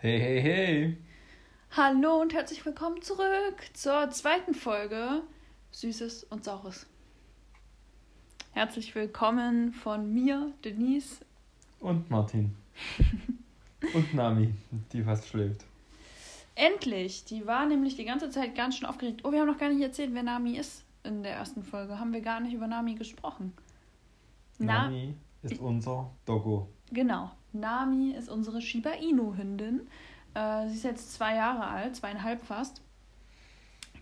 Hey, hey, hey. Hallo und herzlich willkommen zurück zur zweiten Folge Süßes und Saures. Herzlich willkommen von mir, Denise. Und Martin. und Nami, die fast schläft. Endlich! Die war nämlich die ganze Zeit ganz schön aufgeregt. Oh, wir haben noch gar nicht erzählt, wer Nami ist in der ersten Folge. Haben wir gar nicht über Nami gesprochen. Na, Nami ist unser Doggo. Genau. Nami ist unsere Shiba Inu-Hündin. Äh, sie ist jetzt zwei Jahre alt, zweieinhalb fast.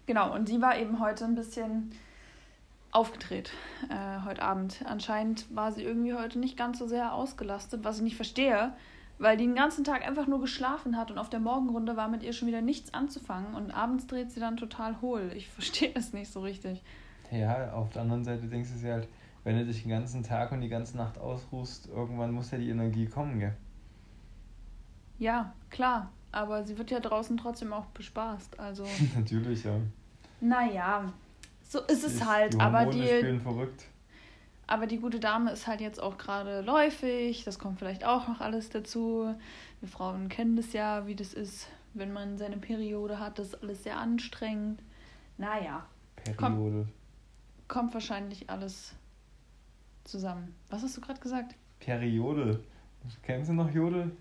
Genau, und sie war eben heute ein bisschen aufgedreht äh, heute Abend. Anscheinend war sie irgendwie heute nicht ganz so sehr ausgelastet, was ich nicht verstehe, weil die den ganzen Tag einfach nur geschlafen hat und auf der Morgenrunde war mit ihr schon wieder nichts anzufangen und abends dreht sie dann total hohl. Ich verstehe es nicht so richtig. Ja, auf der anderen Seite denkst du dir halt, wenn du dich den ganzen Tag und die ganze Nacht ausruhst, irgendwann muss ja die Energie kommen, gell? Ja, klar. Aber sie wird ja draußen trotzdem auch bespaßt. Also. Natürlich, ja. Naja, so ist es halt. Die aber die, spielen verrückt. aber die gute Dame ist halt jetzt auch gerade läufig. Das kommt vielleicht auch noch alles dazu. Wir Frauen kennen das ja, wie das ist, wenn man seine Periode hat. Das ist alles sehr anstrengend. Naja, Periode. kommt wahrscheinlich alles zusammen. Was hast du gerade gesagt? Periode. Kennst du noch Jodel?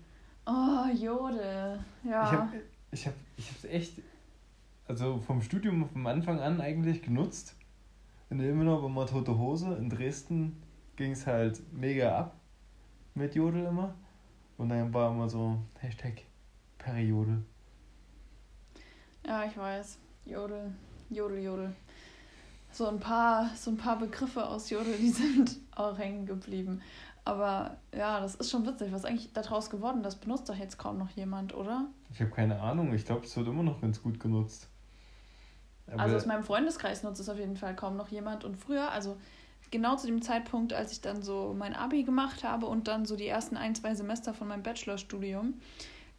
Oh, Jodel. Ja. Ich habe ich hab, ich hab's echt, also vom Studium vom Anfang an eigentlich genutzt. In Ilmenau war mal Tote Hose. In Dresden ging es halt mega ab mit Jodel immer. Und dann war immer so Hashtag Periode. Ja, ich weiß. Jodel, Jodel, Jodel. So ein paar, so ein paar Begriffe aus Jodel, die sind auch hängen geblieben. Aber ja, das ist schon witzig. Was ist eigentlich daraus geworden? Das benutzt doch jetzt kaum noch jemand, oder? Ich habe keine Ahnung. Ich glaube, es wird immer noch ganz gut genutzt. Aber also aus meinem Freundeskreis nutzt es auf jeden Fall kaum noch jemand. Und früher, also genau zu dem Zeitpunkt, als ich dann so mein Abi gemacht habe und dann so die ersten ein, zwei Semester von meinem Bachelorstudium,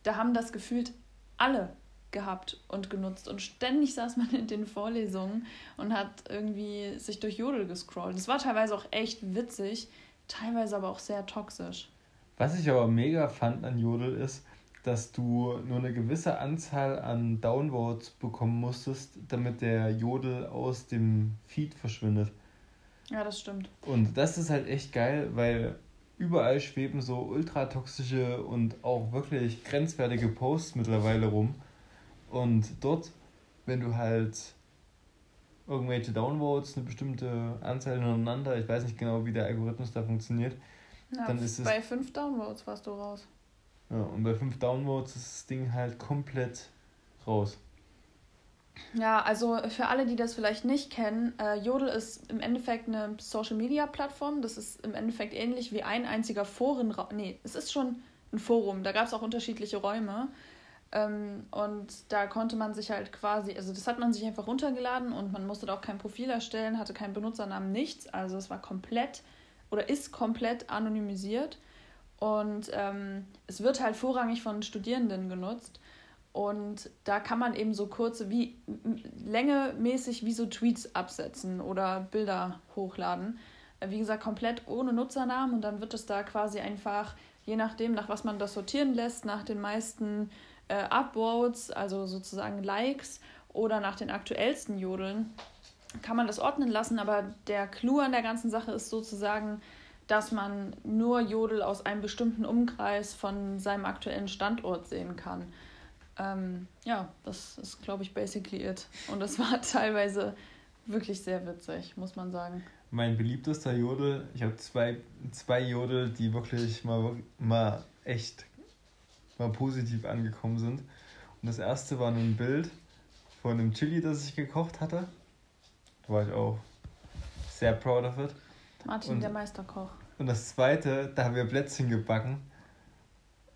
da haben das gefühlt alle gehabt und genutzt. Und ständig saß man in den Vorlesungen und hat irgendwie sich durch Jodel gescrollt. Das war teilweise auch echt witzig, teilweise aber auch sehr toxisch. Was ich aber mega fand an Jodel ist, dass du nur eine gewisse Anzahl an Downvotes bekommen musstest, damit der Jodel aus dem Feed verschwindet. Ja, das stimmt. Und das ist halt echt geil, weil überall schweben so ultratoxische und auch wirklich grenzwertige Posts mittlerweile rum. Und dort, wenn du halt irgendwelche Downvotes, eine bestimmte Anzahl hintereinander, ich weiß nicht genau, wie der Algorithmus da funktioniert, Ja, Dann ist es- bei fünf Downloads warst du raus. ja, und bei 5 Downvotes ist das Ding halt komplett raus. Ja, also für alle, die das vielleicht nicht kennen, äh, Jodel ist im Endeffekt eine Social-Media-Plattform. Das ist im Endeffekt ähnlich wie ein einziger Forenraum. Nee, es ist schon ein Forum. Da gab es auch unterschiedliche Räume. Ähm, und da konnte man sich halt quasi, also das hat man sich einfach runtergeladen und man musste da auch kein Profil erstellen, hatte keinen Benutzernamen, nichts. Also es war komplett oder ist komplett anonymisiert. Und ähm, es wird halt vorrangig von Studierenden genutzt. Und da kann man eben so kurze, wie längemäßig wie so Tweets absetzen oder Bilder hochladen. Äh, Wie gesagt, komplett ohne Nutzernamen und dann wird es da quasi einfach, je nachdem, nach was man das sortieren lässt, nach den meisten äh, Upvotes, also sozusagen Likes oder nach den aktuellsten Jodeln, kann man das ordnen lassen. Aber der Clou an der ganzen Sache ist sozusagen, dass man nur Jodel aus einem bestimmten Umkreis von seinem aktuellen Standort sehen kann. Ähm, ja, das ist, glaube ich, basically it. Und das war teilweise wirklich sehr witzig, muss man sagen. Mein beliebtester Jodel, ich habe zwei, zwei Jodel, die wirklich mal, mal echt mal positiv angekommen sind. Und das erste war ein Bild von einem Chili, das ich gekocht hatte. Da war ich auch sehr proud of it. Martin, Und- der Meisterkoch. Und das zweite, da haben wir Plätzchen gebacken.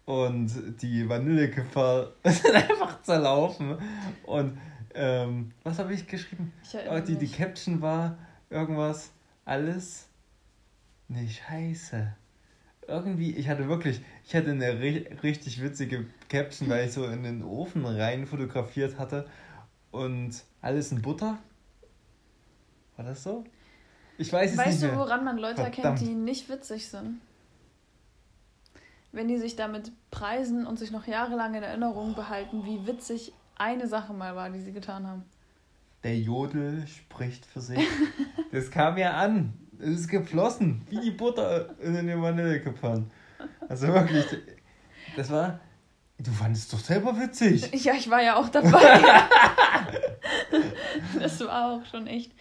Und die Vanillekipferl sind einfach zerlaufen. Und ähm, was habe ich geschrieben? Ich Oh, die, die. Caption war irgendwas, alles. Nee, scheiße. Irgendwie, ich hatte wirklich, ich hatte eine ri richtig witzige Caption, weil ich so in den Ofen rein fotografiert hatte. Und alles in Butter. War das so? Ich weiß es Weißt nicht du, mehr. woran man Leute Verdammt. erkennt, die nicht witzig sind? Wenn die sich damit preisen und sich noch jahrelang in Erinnerung behalten, wie witzig eine Sache mal war, die sie getan haben. Der Jodel spricht für sich. das kam ja an. Es ist geflossen, wie die Butter in den Vanillekipferl. Also wirklich, das war. Du fandest es doch selber witzig. Ja, ich war ja auch dabei. das war auch schon echt,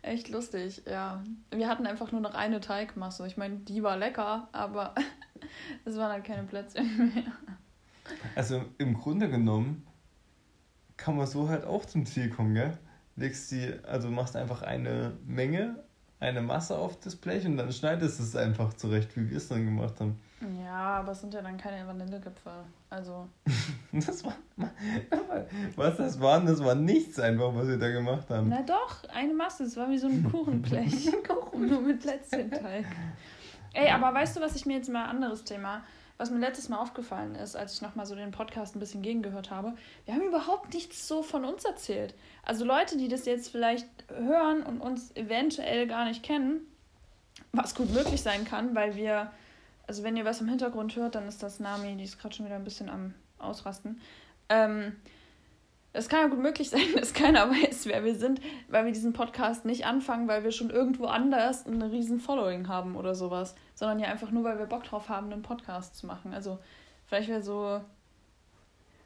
echt lustig, ja. Wir hatten einfach nur noch eine Teigmasse. Ich meine, die war lecker, aber es waren halt keine Plätzchen mehr. Also im Grunde genommen kann man so halt auch zum Ziel kommen, gell? Legst die, also machst einfach eine Menge, eine Masse auf das Blech und dann schneidest du es einfach zurecht, wie wir es dann gemacht haben. Ja, aber es sind ja dann keine Vanillegipfel. Also. das war, was das war, das war nichts einfach, was wir da gemacht haben. Na doch, eine Masse. Es war wie so ein Kuchenblech. Nur mit Plätzchenteig. Ey, aber weißt du, was ich mir jetzt mal ein anderes Thema, was mir letztes Mal aufgefallen ist, als ich nochmal so den Podcast ein bisschen gegengehört habe? Wir haben überhaupt nichts so von uns erzählt. Also Leute, die das jetzt vielleicht hören und uns eventuell gar nicht kennen, was gut möglich sein kann, weil wir also wenn ihr was im Hintergrund hört, dann ist das Nami, die ist gerade schon wieder ein bisschen am Ausrasten. Ähm, es kann ja gut möglich sein, dass keiner weiß, wer wir sind, weil wir diesen Podcast nicht anfangen, weil wir schon irgendwo anders ein riesen Following haben oder sowas, sondern ja einfach nur, weil wir Bock drauf haben, einen Podcast zu machen. Also vielleicht wäre so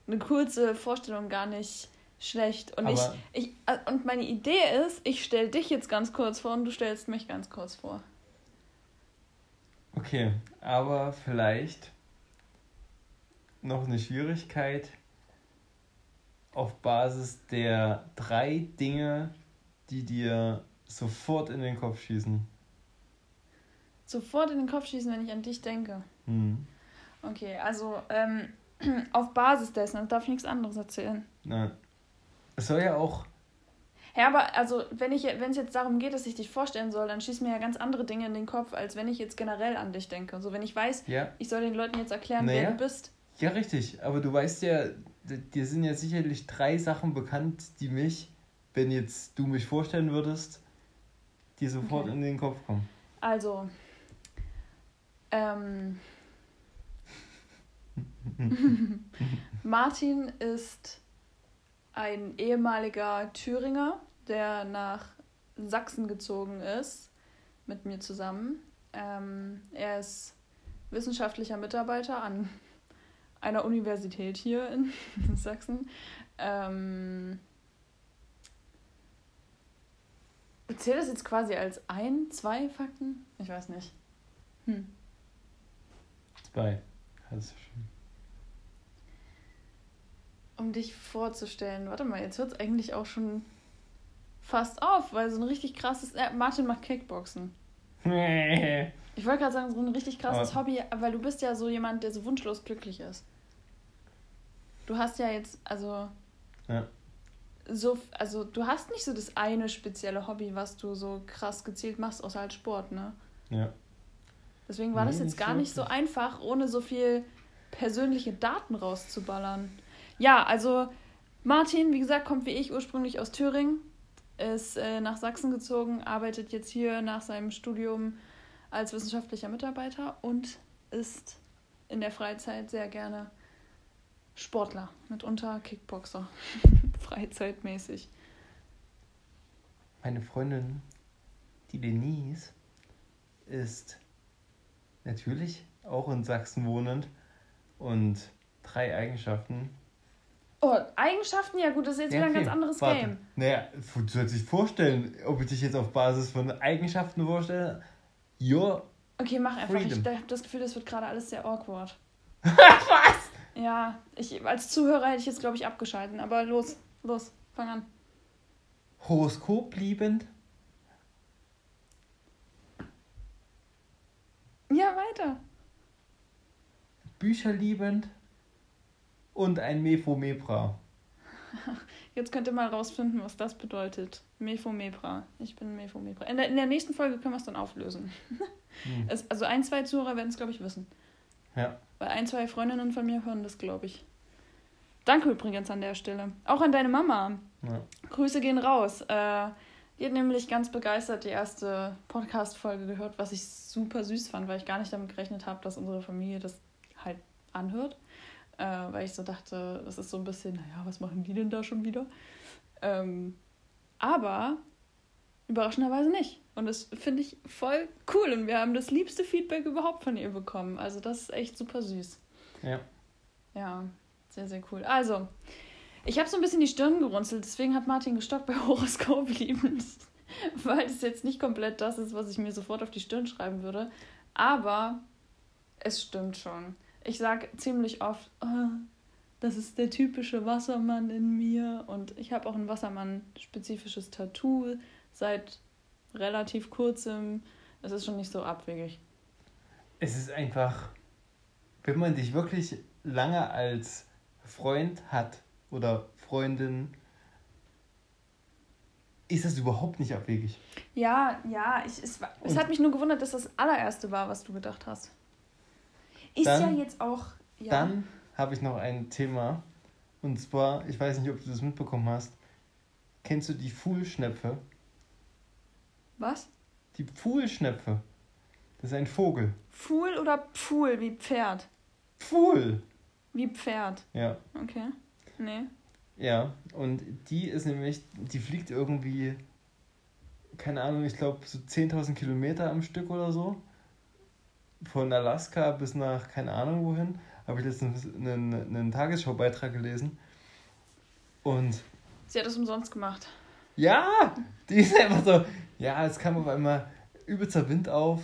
eine kurze Vorstellung gar nicht schlecht. Und, ich, ich, äh, und meine Idee ist, ich stelle dich jetzt ganz kurz vor und du stellst mich ganz kurz vor. Okay, aber vielleicht noch eine Schwierigkeit auf Basis der drei Dinge, die dir sofort in den Kopf schießen. Sofort in den Kopf schießen, wenn ich an dich denke. Hm. Okay, also ähm, auf Basis dessen, also darf ich nichts anderes erzählen. Nein. Es soll ja auch ja, aber also, wenn ich wenn es jetzt darum geht, dass ich dich vorstellen soll, dann schießen mir ja ganz andere Dinge in den Kopf, als wenn ich jetzt generell an dich denke. So, wenn ich weiß, ja. ich soll den Leuten jetzt erklären, naja. wer du bist. Ja, richtig. Aber du weißt ja, dir sind ja sicherlich drei Sachen bekannt, die mich, wenn jetzt du mich vorstellen würdest, dir sofort okay. in den Kopf kommen. Also, ähm, Martin ist ein ehemaliger Thüringer, der nach Sachsen gezogen ist, mit mir zusammen. Ähm, er ist wissenschaftlicher Mitarbeiter an einer Universität hier in Sachsen. Ähm, Zählt das jetzt quasi als ein, zwei Fakten? Ich weiß nicht. Hm. Zwei. Du schon um dich vorzustellen. Warte mal, jetzt hört es eigentlich auch schon fast auf, weil so ein richtig krasses. Äh, Martin macht Kickboxen. ich wollte gerade sagen, so ein richtig krasses Aber Hobby, weil du bist ja so jemand, der so wunschlos glücklich ist. Du hast ja jetzt, also. Ja. So, also du hast nicht so das eine spezielle Hobby, was du so krass gezielt machst, außer halt Sport, ne? Ja. Deswegen war nee, das jetzt gar nicht so einfach, ohne so viel persönliche Daten rauszuballern. Ja, also Martin, wie gesagt, kommt wie ich ursprünglich aus Thüringen, ist äh, nach Sachsen gezogen, arbeitet jetzt hier nach seinem Studium als wissenschaftlicher Mitarbeiter und ist in der Freizeit sehr gerne Sportler, mitunter Kickboxer, freizeitmäßig. Meine Freundin, die Denise, ist natürlich auch in Sachsen wohnend und drei Eigenschaften, Oh, Eigenschaften? Ja gut, das ist jetzt ja, wieder ein ganz anderes warte. Game. Naja, du sollst dich vorstellen, ob ich dich jetzt auf Basis von Eigenschaften vorstelle. Your Okay, mach einfach. Freedom. Ich habe das Gefühl, das wird gerade alles sehr awkward. Was? Ja, ich, als Zuhörer hätte ich jetzt, glaube ich, abgeschalten. Aber los, los, fang an. Horoskop liebend? Ja, weiter. Bücher liebend? und ein Mephomebra. Jetzt könnt ihr mal rausfinden, was das bedeutet. Mephomebra. Ich bin Mephomebra. In der, in der nächsten Folge können wir es dann auflösen. Hm. Es, also ein, zwei Zuhörer werden es, glaube ich, wissen. Ja. Weil ein, zwei Freundinnen von mir hören das, glaube ich. Danke übrigens an der Stelle. Auch an deine Mama. Ja. Grüße gehen raus. Äh, die hat nämlich ganz begeistert die erste Podcast-Folge gehört, was ich super süß fand, weil ich gar nicht damit gerechnet habe, dass unsere Familie das halt anhört. Äh, weil ich so dachte, das ist so ein bisschen, naja, was machen die denn da schon wieder? Ähm, aber überraschenderweise nicht. Und das finde ich voll cool. Und wir haben das liebste Feedback überhaupt von ihr bekommen. Also das ist echt super süß. Ja. Ja, sehr, sehr cool. Also, ich habe so ein bisschen die Stirn gerunzelt, deswegen hat Martin gestockt bei Horoskop lieben. Weil es jetzt nicht komplett das ist, was ich mir sofort auf die Stirn schreiben würde. Aber es stimmt schon. Ich sage ziemlich oft, oh, das ist der typische Wassermann in mir. Und ich habe auch ein Wassermann-spezifisches Tattoo seit relativ kurzem. Es ist schon nicht so abwegig. Es ist einfach, wenn man dich wirklich lange als Freund hat oder Freundin, ist das überhaupt nicht abwegig. Ja, ja, ich, es, es hat mich nur gewundert, dass das allererste war, was du gedacht hast. Ist dann, ja jetzt auch. Ja. Dann habe ich noch ein Thema. Und zwar, ich weiß nicht, ob du das mitbekommen hast. Kennst du die Fuhlschnepfe? Was? Die Pfuhlschnepfe. Das ist ein Vogel. Fuhl oder Pfuhl, wie Pferd? Pfuhl. Wie Pferd. Ja. Okay. Nee. Ja, und die ist nämlich, die fliegt irgendwie, keine Ahnung, ich glaube so 10.000 Kilometer am Stück oder so. Von Alaska bis nach keine Ahnung wohin. Habe ich letztens einen, einen Tagesschaubeitrag gelesen. Und. Sie hat das umsonst gemacht. Ja, die ist einfach so, ja, es kam auf einmal übelster Wind auf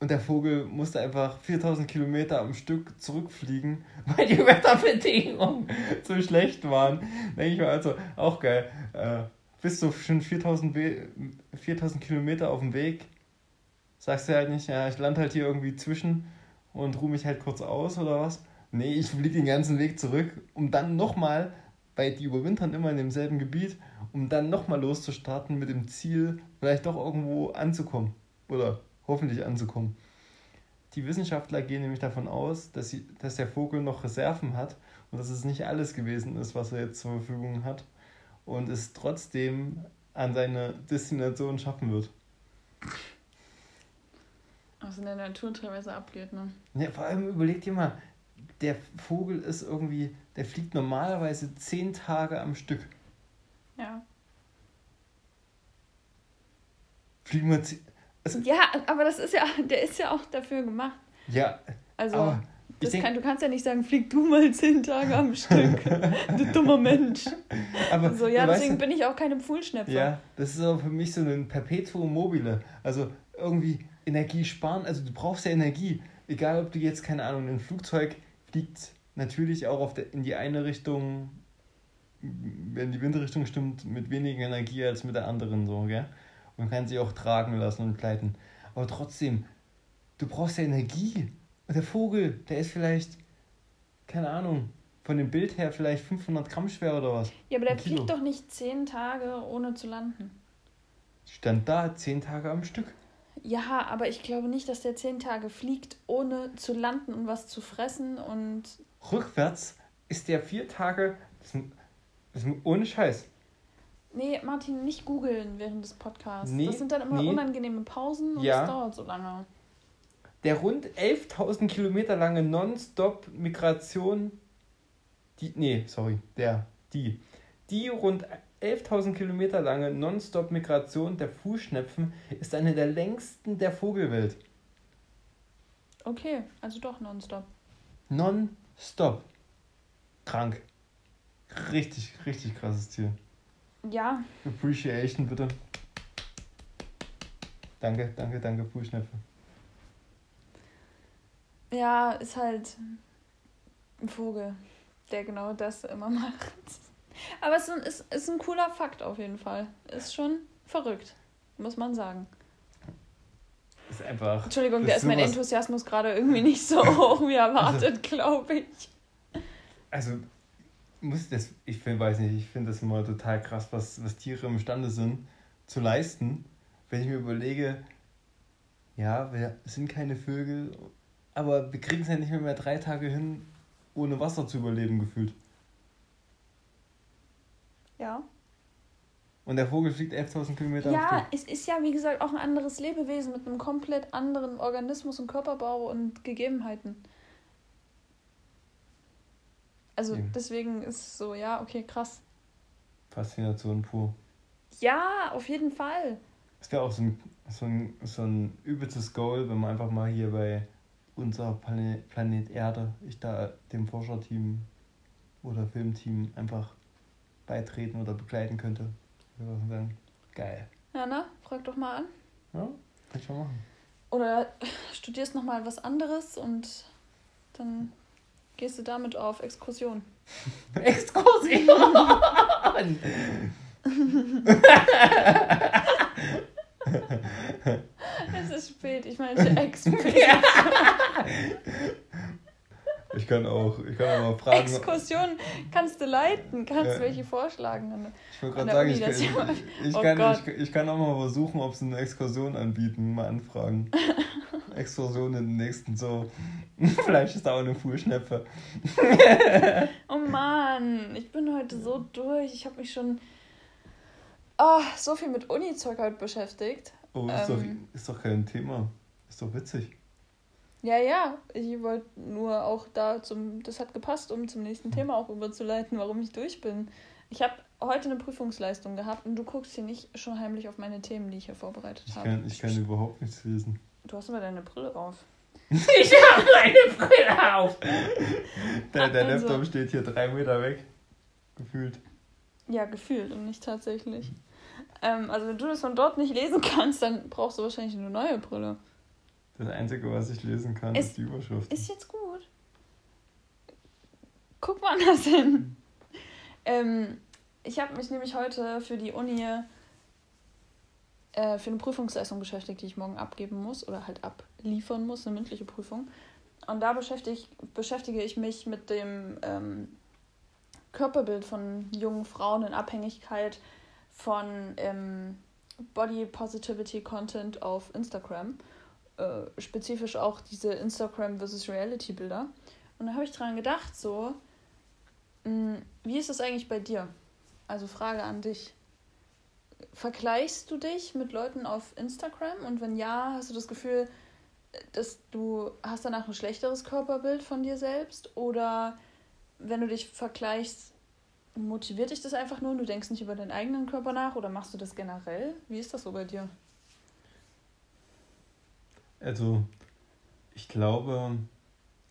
und der Vogel musste einfach 4000 Kilometer am Stück zurückfliegen, weil die Wetterbedingungen so schlecht waren. Denke ich mir also, auch geil. Äh, bist du schon 4000, 4000 Kilometer auf dem Weg? Sagst du halt nicht, ja, ich lande halt hier irgendwie zwischen und ruhe mich halt kurz aus oder was? Nee, ich fliege den ganzen Weg zurück, um dann nochmal, weil die überwintern immer in demselben Gebiet, um dann nochmal loszustarten mit dem Ziel, vielleicht doch irgendwo anzukommen. Oder hoffentlich anzukommen. Die Wissenschaftler gehen nämlich davon aus, dass, sie, dass der Vogel noch Reserven hat und dass es nicht alles gewesen ist, was er jetzt zur Verfügung hat und es trotzdem an seine Destination schaffen wird. Was in der Natur teilweise abgeht, ne? Ja, vor allem überleg dir mal, der Vogel ist irgendwie, der fliegt normalerweise zehn Tage am Stück. Ja. Fliegen wir. Also, ja, aber das ist ja, der ist ja auch dafür gemacht. Ja. Also, das denk, kann, du kannst ja nicht sagen, flieg du mal zehn Tage am Stück. du dummer Mensch. Aber so, ja, deswegen weißt, bin ich auch keine Pfuhlschnepfe. Ja, das ist aber für mich so ein Perpetuum mobile. Also irgendwie Energie sparen. Also du brauchst ja Energie. Egal, ob du jetzt, keine Ahnung, ein Flugzeug fliegt natürlich auch auf der, in die eine Richtung, wenn die Windrichtung stimmt, mit weniger Energie als mit der anderen so, gell? Man kann sie auch tragen lassen und gleiten. Aber trotzdem, du brauchst ja Energie. Und der Vogel, der ist vielleicht, keine Ahnung, von dem Bild her vielleicht 500 Gramm schwer oder was. Ja, aber der fliegt doch nicht zehn Tage ohne zu landen. Stand da zehn Tage am Stück. Ja, aber ich glaube nicht, dass der zehn Tage fliegt, ohne zu landen und was zu fressen und. Rückwärts ist der vier Tage. Das ist, das ist ohne Scheiß. Nee, Martin, nicht googeln während des Podcasts. Nee, das sind dann immer nee. unangenehme Pausen und ja. es dauert so lange. Der rund 11.000 Kilometer lange Non-Stop-Migration, die, nee, sorry, der, die, die rund 11.000 Kilometer lange Non-Stop-Migration der Fußschnepfen ist eine der längsten der Vogelwelt. Okay, also doch nonstop. Non-stop. Krank. Richtig, richtig krasses Tier. Ja. Appreciation, bitte. Danke, danke, danke, Fußschnepfe. Ja, ist halt ein Vogel, der genau das immer macht. Aber es ist, ist, ist ein cooler Fakt auf jeden Fall. Ist schon verrückt, muss man sagen. Ist einfach. Entschuldigung, da ist mein Enthusiasmus gerade irgendwie nicht so hoch wie erwartet, also, glaube ich. Also, muss das, ich find, weiß nicht, ich finde das immer total krass, was, was Tiere imstande sind zu leisten. Wenn ich mir überlege, ja, wir sind keine Vögel, aber wir kriegen es ja nicht mehr, mehr drei Tage hin, ohne Wasser zu überleben, gefühlt. Ja. Und der Vogel fliegt 11.000 Kilometer. Ja, es ist ja, wie gesagt, auch ein anderes Lebewesen mit einem komplett anderen Organismus und Körperbau und Gegebenheiten. Also Eben. deswegen ist es so, ja, okay, krass. Faszination pur. Ja, auf jeden Fall. Es wäre auch so ein, so, ein, so ein übelstes Goal, wenn man einfach mal hier bei unser Planet, Planet Erde, ich da dem Forscherteam oder Filmteam einfach beitreten oder begleiten könnte. Wir würden sagen, geil. Ja, na, frag doch mal an. Ja, kann ich mal machen. Oder studierst noch mal was anderes und dann gehst du damit auf Exkursion. Exkursion! es ist spät, ich meine Expedition. Ich kann auch, ich kann auch mal fragen. Exkursion kannst du leiten, kannst ja. welche vorschlagen. Ich wollte gerade sagen, ich, kann, ich, ich, oh kann, ich, ich, kann auch mal versuchen, ob sie eine Exkursion anbieten, mal anfragen. Exkursion in den nächsten so. Vielleicht ist da auch eine Fuhrschnepfe. oh Mann, ich bin heute so durch. Ich habe mich schon oh, so viel mit Uni-Zeug heute beschäftigt. Oh, ist, ähm, doch, ist doch kein Thema. Ist doch witzig. Ja, ja, ich wollte nur auch da zum, das hat gepasst, um zum nächsten Thema auch überzuleiten, warum ich durch bin. Ich habe heute eine Prüfungsleistung gehabt und du guckst hier nicht schon heimlich auf meine Themen, die ich hier vorbereitet ich habe. Kann, ich kann überhaupt nichts lesen. Du hast immer deine Brille auf. ich habe meine Brille auf! der, der also, Laptop steht hier drei Meter weg. Gefühlt. Ja, gefühlt und nicht tatsächlich. Ähm, also wenn du das von dort nicht lesen kannst, dann brauchst du wahrscheinlich eine neue Brille. Das Einzige, was ich lesen kann, ist, ist die Überschrift. Ist jetzt gut. Guck mal anders hin. ähm, ich habe mich nämlich heute für die Uni äh, für eine Prüfungsleistung beschäftigt, die ich morgen abgeben muss oder halt abliefern muss, eine mündliche Prüfung. Und da beschäftige, beschäftige ich mich mit dem ähm, Körperbild von jungen Frauen in Abhängigkeit von ähm, Body Positivity Content auf Instagram. Äh, spezifisch auch diese Instagram versus Reality Bilder. Und da habe ich dran gedacht, so, mh, hm, wie ist das eigentlich bei dir? Also Frage an dich. Vergleichst du dich mit Leuten auf Instagram? Und wenn ja, hast du das Gefühl, dass du hast danach ein schlechteres Körperbild von dir selbst? Oder wenn du dich vergleichst, motiviert dich das einfach nur und du denkst nicht über deinen eigenen Körper nach? Oder machst du das generell? Wie ist das so bei dir? Also, ich glaube,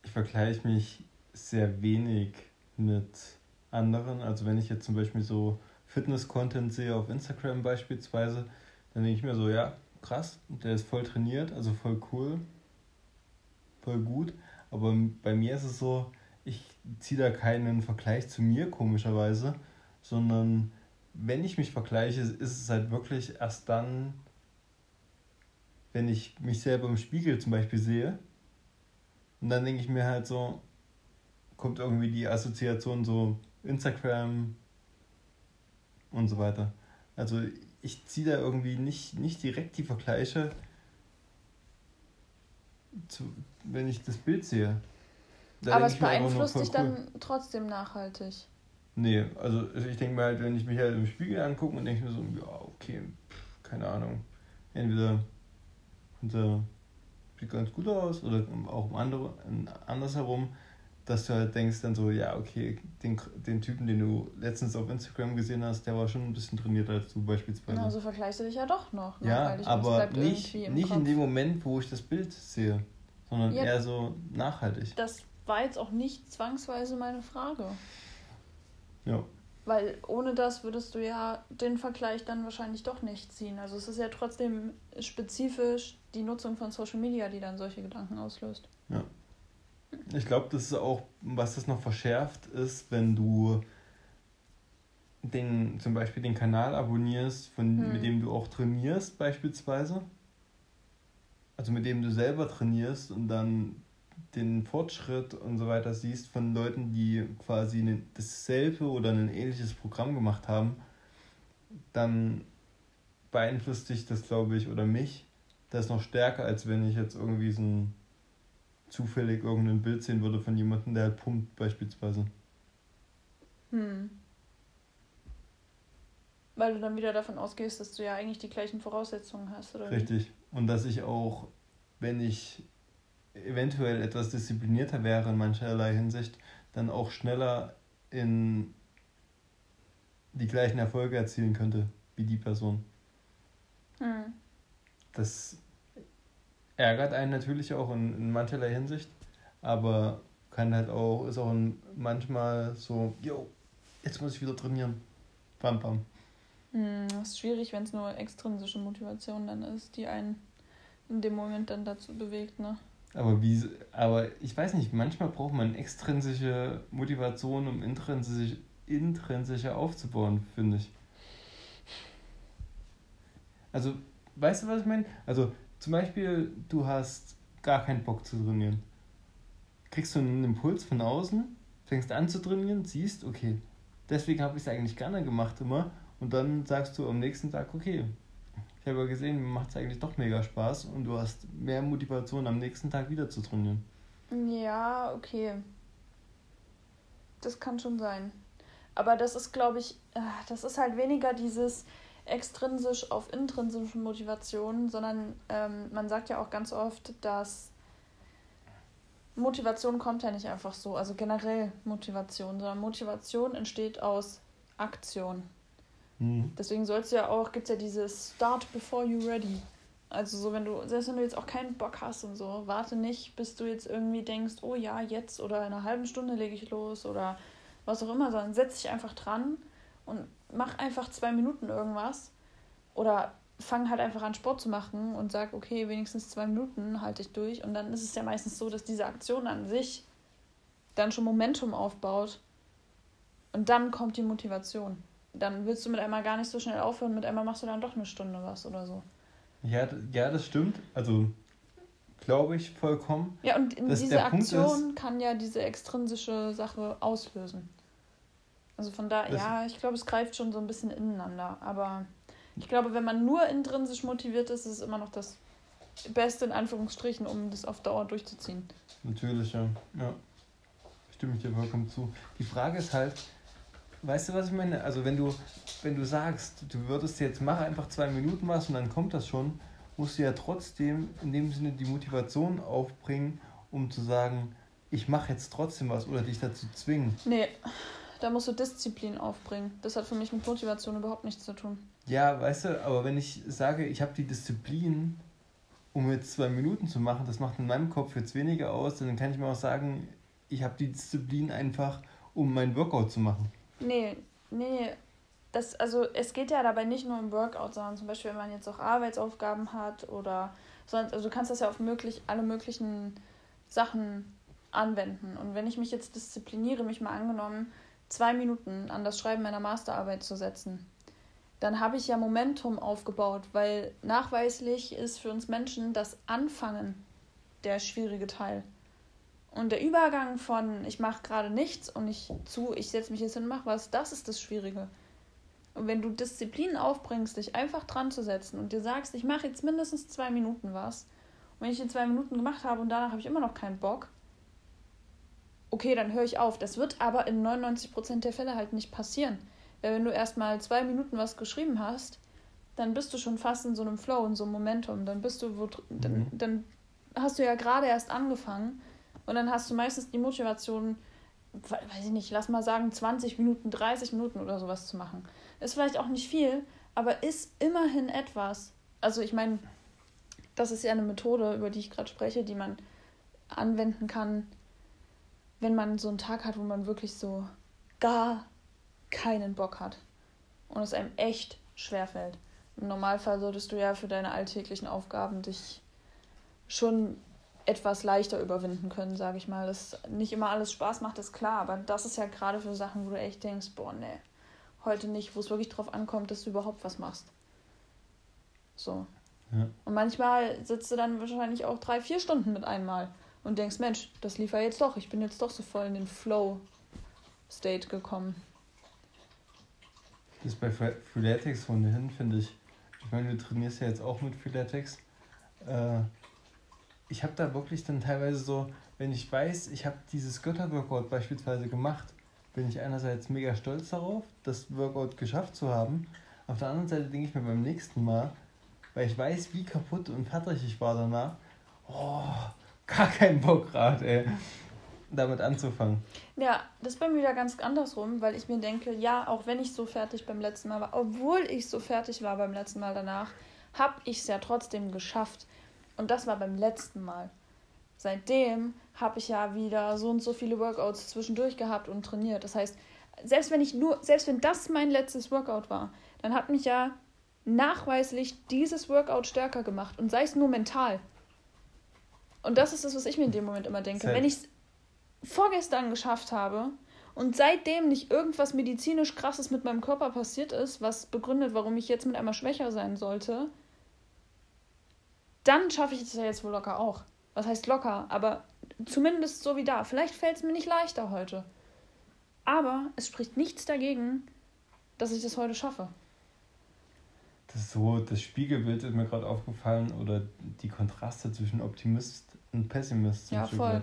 ich vergleiche mich sehr wenig mit anderen. Also, wenn ich jetzt zum Beispiel so Fitness-Content sehe auf Instagram beispielsweise, dann denke ich mir so, ja, krass, der ist voll trainiert, also voll cool, voll gut. Aber bei mir ist es so, ich ziehe da keinen Vergleich zu mir komischerweise, sondern wenn ich mich vergleiche, ist es halt wirklich erst dann, wenn ich mich selber im Spiegel zum Beispiel sehe. Und dann denke ich mir halt so, kommt irgendwie die Assoziation so Instagram und so weiter. Also ich ziehe da irgendwie nicht, nicht direkt die Vergleiche, zu, wenn ich das Bild sehe. Da Aber es beeinflusst dich cool. dann trotzdem nachhaltig. Nee, also ich denke mir halt, wenn ich mich halt im Spiegel angucke und denke mir so, ja, okay, keine Ahnung. Entweder und äh, sieht ganz gut aus. Oder auch andere, andersherum, dass du halt denkst dann so, ja, okay, den, den Typen, den du letztens auf Instagram gesehen hast, der war schon ein bisschen trainierter als du beispielsweise. Also vergleichst du dich ja doch noch. Ne? Ja, aber nicht, nicht in dem Moment, wo ich das Bild sehe, sondern ja, eher so nachhaltig. Das war jetzt auch nicht zwangsweise meine Frage. Ja. Weil ohne das würdest du ja den Vergleich dann wahrscheinlich doch nicht ziehen. Also es ist ja trotzdem spezifisch die Nutzung von Social Media, die dann solche Gedanken auslöst. Ja. Ich glaube, das ist auch, was das noch verschärft, ist, wenn du den, zum Beispiel den Kanal abonnierst, von, hm. mit dem du auch trainierst, beispielsweise. Also mit dem du selber trainierst und dann den Fortschritt und so weiter siehst von Leuten, die quasi dasselbe oder ein ähnliches Programm gemacht haben, dann beeinflusst dich das, glaube ich, oder mich, das noch stärker, als wenn ich jetzt irgendwie so ein zufällig irgendein Bild sehen würde von jemandem, der halt pumpt, beispielsweise. Hm. Weil du dann wieder davon ausgehst, dass du ja eigentlich die gleichen Voraussetzungen hast, oder? Richtig. Wie? Und dass ich auch, wenn ich eventuell etwas disziplinierter wäre in mancherlei Hinsicht, dann auch schneller in die gleichen Erfolge erzielen könnte wie die Person. Hm. Das ärgert einen natürlich auch in, in mancherlei Hinsicht, aber kann halt auch, ist auch manchmal so, yo, jetzt muss ich wieder trainieren. Bam, bam. Hm, das ist schwierig, wenn es nur extrinsische Motivation dann ist, die einen in dem Moment dann dazu bewegt, ne? Aber wie, aber ich weiß nicht, manchmal braucht man extrinsische Motivation, um intrinsisch, intrinsische aufzubauen, finde ich. Also, weißt du, was ich meine? Also, zum Beispiel, du hast gar keinen Bock zu trainieren. Kriegst du einen Impuls von außen, fängst an zu trainieren, siehst, okay, deswegen habe ich es eigentlich gerne gemacht immer. Und dann sagst du am nächsten Tag, okay, ich habe ja gesehen, mir macht es eigentlich doch mega Spaß und du hast mehr Motivation am nächsten Tag wieder zu trainieren. Ja, okay. Das kann schon sein. Aber das ist, glaube ich, ah, das ist halt weniger dieses extrinsisch auf intrinsische Motivation, sondern ähm, man sagt ja auch ganz oft, dass Motivation kommt ja nicht einfach so, also generell Motivation, sondern Motivation entsteht aus Aktion. Mhm. Deswegen sollst du ja auch, gibt es ja dieses Start before you ready. Also so, wenn du, selbst wenn du jetzt auch keinen Bock hast und so, warte nicht, bis du jetzt irgendwie denkst, oh ja, jetzt oder in einer halben Stunde lege ich los oder was auch immer, sondern setz dich einfach dran und mach einfach zwei Minuten irgendwas oder fang halt einfach an Sport zu machen und sag, okay, wenigstens zwei Minuten halte ich durch und dann ist es ja meistens so, dass diese Aktion an sich dann schon Momentum aufbaut und dann kommt die Motivation dann willst du mit einmal gar nicht so schnell aufhören, mit einmal machst du dann doch eine Stunde was oder so. Ja, ja das stimmt. Also glaube ich vollkommen. Ja, und diese Aktion ist, kann ja diese extrinsische Sache auslösen. Also von da, ja, ich glaube, es greift schon so ein bisschen ineinander. Aber ich glaube, wenn man nur intrinsisch motiviert ist, ist es immer noch das Beste in Anführungsstrichen, um das auf Dauer durchzuziehen. Natürlich, ja. ja. Stimme ich dir vollkommen zu. Die Frage ist halt, Weißt du, was ich meine? Also wenn du, wenn du sagst, du würdest jetzt, mach einfach zwei Minuten was und dann kommt das schon, musst du ja trotzdem in dem Sinne die Motivation aufbringen, um zu sagen, ich mache jetzt trotzdem was oder dich dazu zwingen. Nee, da musst du Disziplin aufbringen. Das hat für mich mit Motivation überhaupt nichts zu tun. Ja, weißt du, aber wenn ich sage, ich habe die Disziplin, um jetzt zwei Minuten zu machen, das macht in meinem Kopf jetzt weniger aus, dann kann ich mir auch sagen, ich habe die Disziplin einfach, um mein Workout zu machen. Nee, nee. Das, also es geht ja dabei nicht nur um Workout, sondern zum Beispiel, wenn man jetzt auch Arbeitsaufgaben hat oder sonst, also du kannst das ja auf möglich, alle möglichen Sachen anwenden. Und wenn ich mich jetzt diszipliniere, mich mal angenommen, zwei Minuten an das Schreiben meiner Masterarbeit zu setzen, dann habe ich ja Momentum aufgebaut, weil nachweislich ist für uns Menschen das Anfangen der schwierige Teil. Und der Übergang von ich mache gerade nichts und ich zu, ich setze mich jetzt hin und mache was, das ist das Schwierige. Und wenn du Disziplin aufbringst, dich einfach dran zu setzen und dir sagst, ich mache jetzt mindestens zwei Minuten was, und wenn ich die zwei Minuten gemacht habe und danach habe ich immer noch keinen Bock, okay, dann höre ich auf. Das wird aber in 99% der Fälle halt nicht passieren. Weil wenn du erstmal zwei Minuten was geschrieben hast, dann bist du schon fast in so einem Flow, in so einem Momentum. Dann bist du, wo, dann, mhm. dann hast du ja gerade erst angefangen und dann hast du meistens die Motivation, weiß ich nicht, lass mal sagen, 20 Minuten, 30 Minuten oder sowas zu machen. Ist vielleicht auch nicht viel, aber ist immerhin etwas. Also ich meine, das ist ja eine Methode, über die ich gerade spreche, die man anwenden kann, wenn man so einen Tag hat, wo man wirklich so gar keinen Bock hat und es einem echt schwer fällt. Im Normalfall solltest du ja für deine alltäglichen Aufgaben dich schon etwas leichter überwinden können, sage ich mal. Dass nicht immer alles Spaß macht, ist klar, aber das ist ja gerade für Sachen, wo du echt denkst, boah, nee, heute nicht, wo es wirklich drauf ankommt, dass du überhaupt was machst. So. Ja. Und manchmal sitzt du dann wahrscheinlich auch drei, vier Stunden mit einmal und denkst, Mensch, das lief ja jetzt doch, ich bin jetzt doch so voll in den Flow-State gekommen. Das ist bei Freeletics ohnehin, finde ich. Ich meine, du trainierst ja jetzt auch mit Freeletics. Äh, ich habe da wirklich dann teilweise so, wenn ich weiß, ich habe dieses Götterworkout beispielsweise gemacht, bin ich einerseits mega stolz darauf, das Workout geschafft zu haben. Auf der anderen Seite denke ich mir beim nächsten Mal, weil ich weiß, wie kaputt und fertig ich war danach, oh, gar keinen Bock gerade, damit anzufangen. Ja, das ist bei mir wieder ganz andersrum, weil ich mir denke, ja, auch wenn ich so fertig beim letzten Mal war, obwohl ich so fertig war beim letzten Mal danach, habe ich es ja trotzdem geschafft. Und das war beim letzten Mal. Seitdem habe ich ja wieder so und so viele Workouts zwischendurch gehabt und trainiert. Das heißt, selbst wenn ich nur, selbst wenn das mein letztes Workout war, dann hat mich ja nachweislich dieses Workout stärker gemacht und sei es nur mental. Und das ist das, was ich mir in dem Moment immer denke. Zeit. Wenn ich es vorgestern geschafft habe und seitdem nicht irgendwas medizinisch krasses mit meinem Körper passiert ist, was begründet, warum ich jetzt mit einmal schwächer sein sollte, dann schaffe ich es ja jetzt wohl locker auch. Was heißt locker? Aber zumindest so wie da. Vielleicht fällt es mir nicht leichter heute. Aber es spricht nichts dagegen, dass ich das heute schaffe. Das so, das Spiegelbild ist mir gerade aufgefallen oder die Kontraste zwischen Optimist und Pessimist. Ja, voll.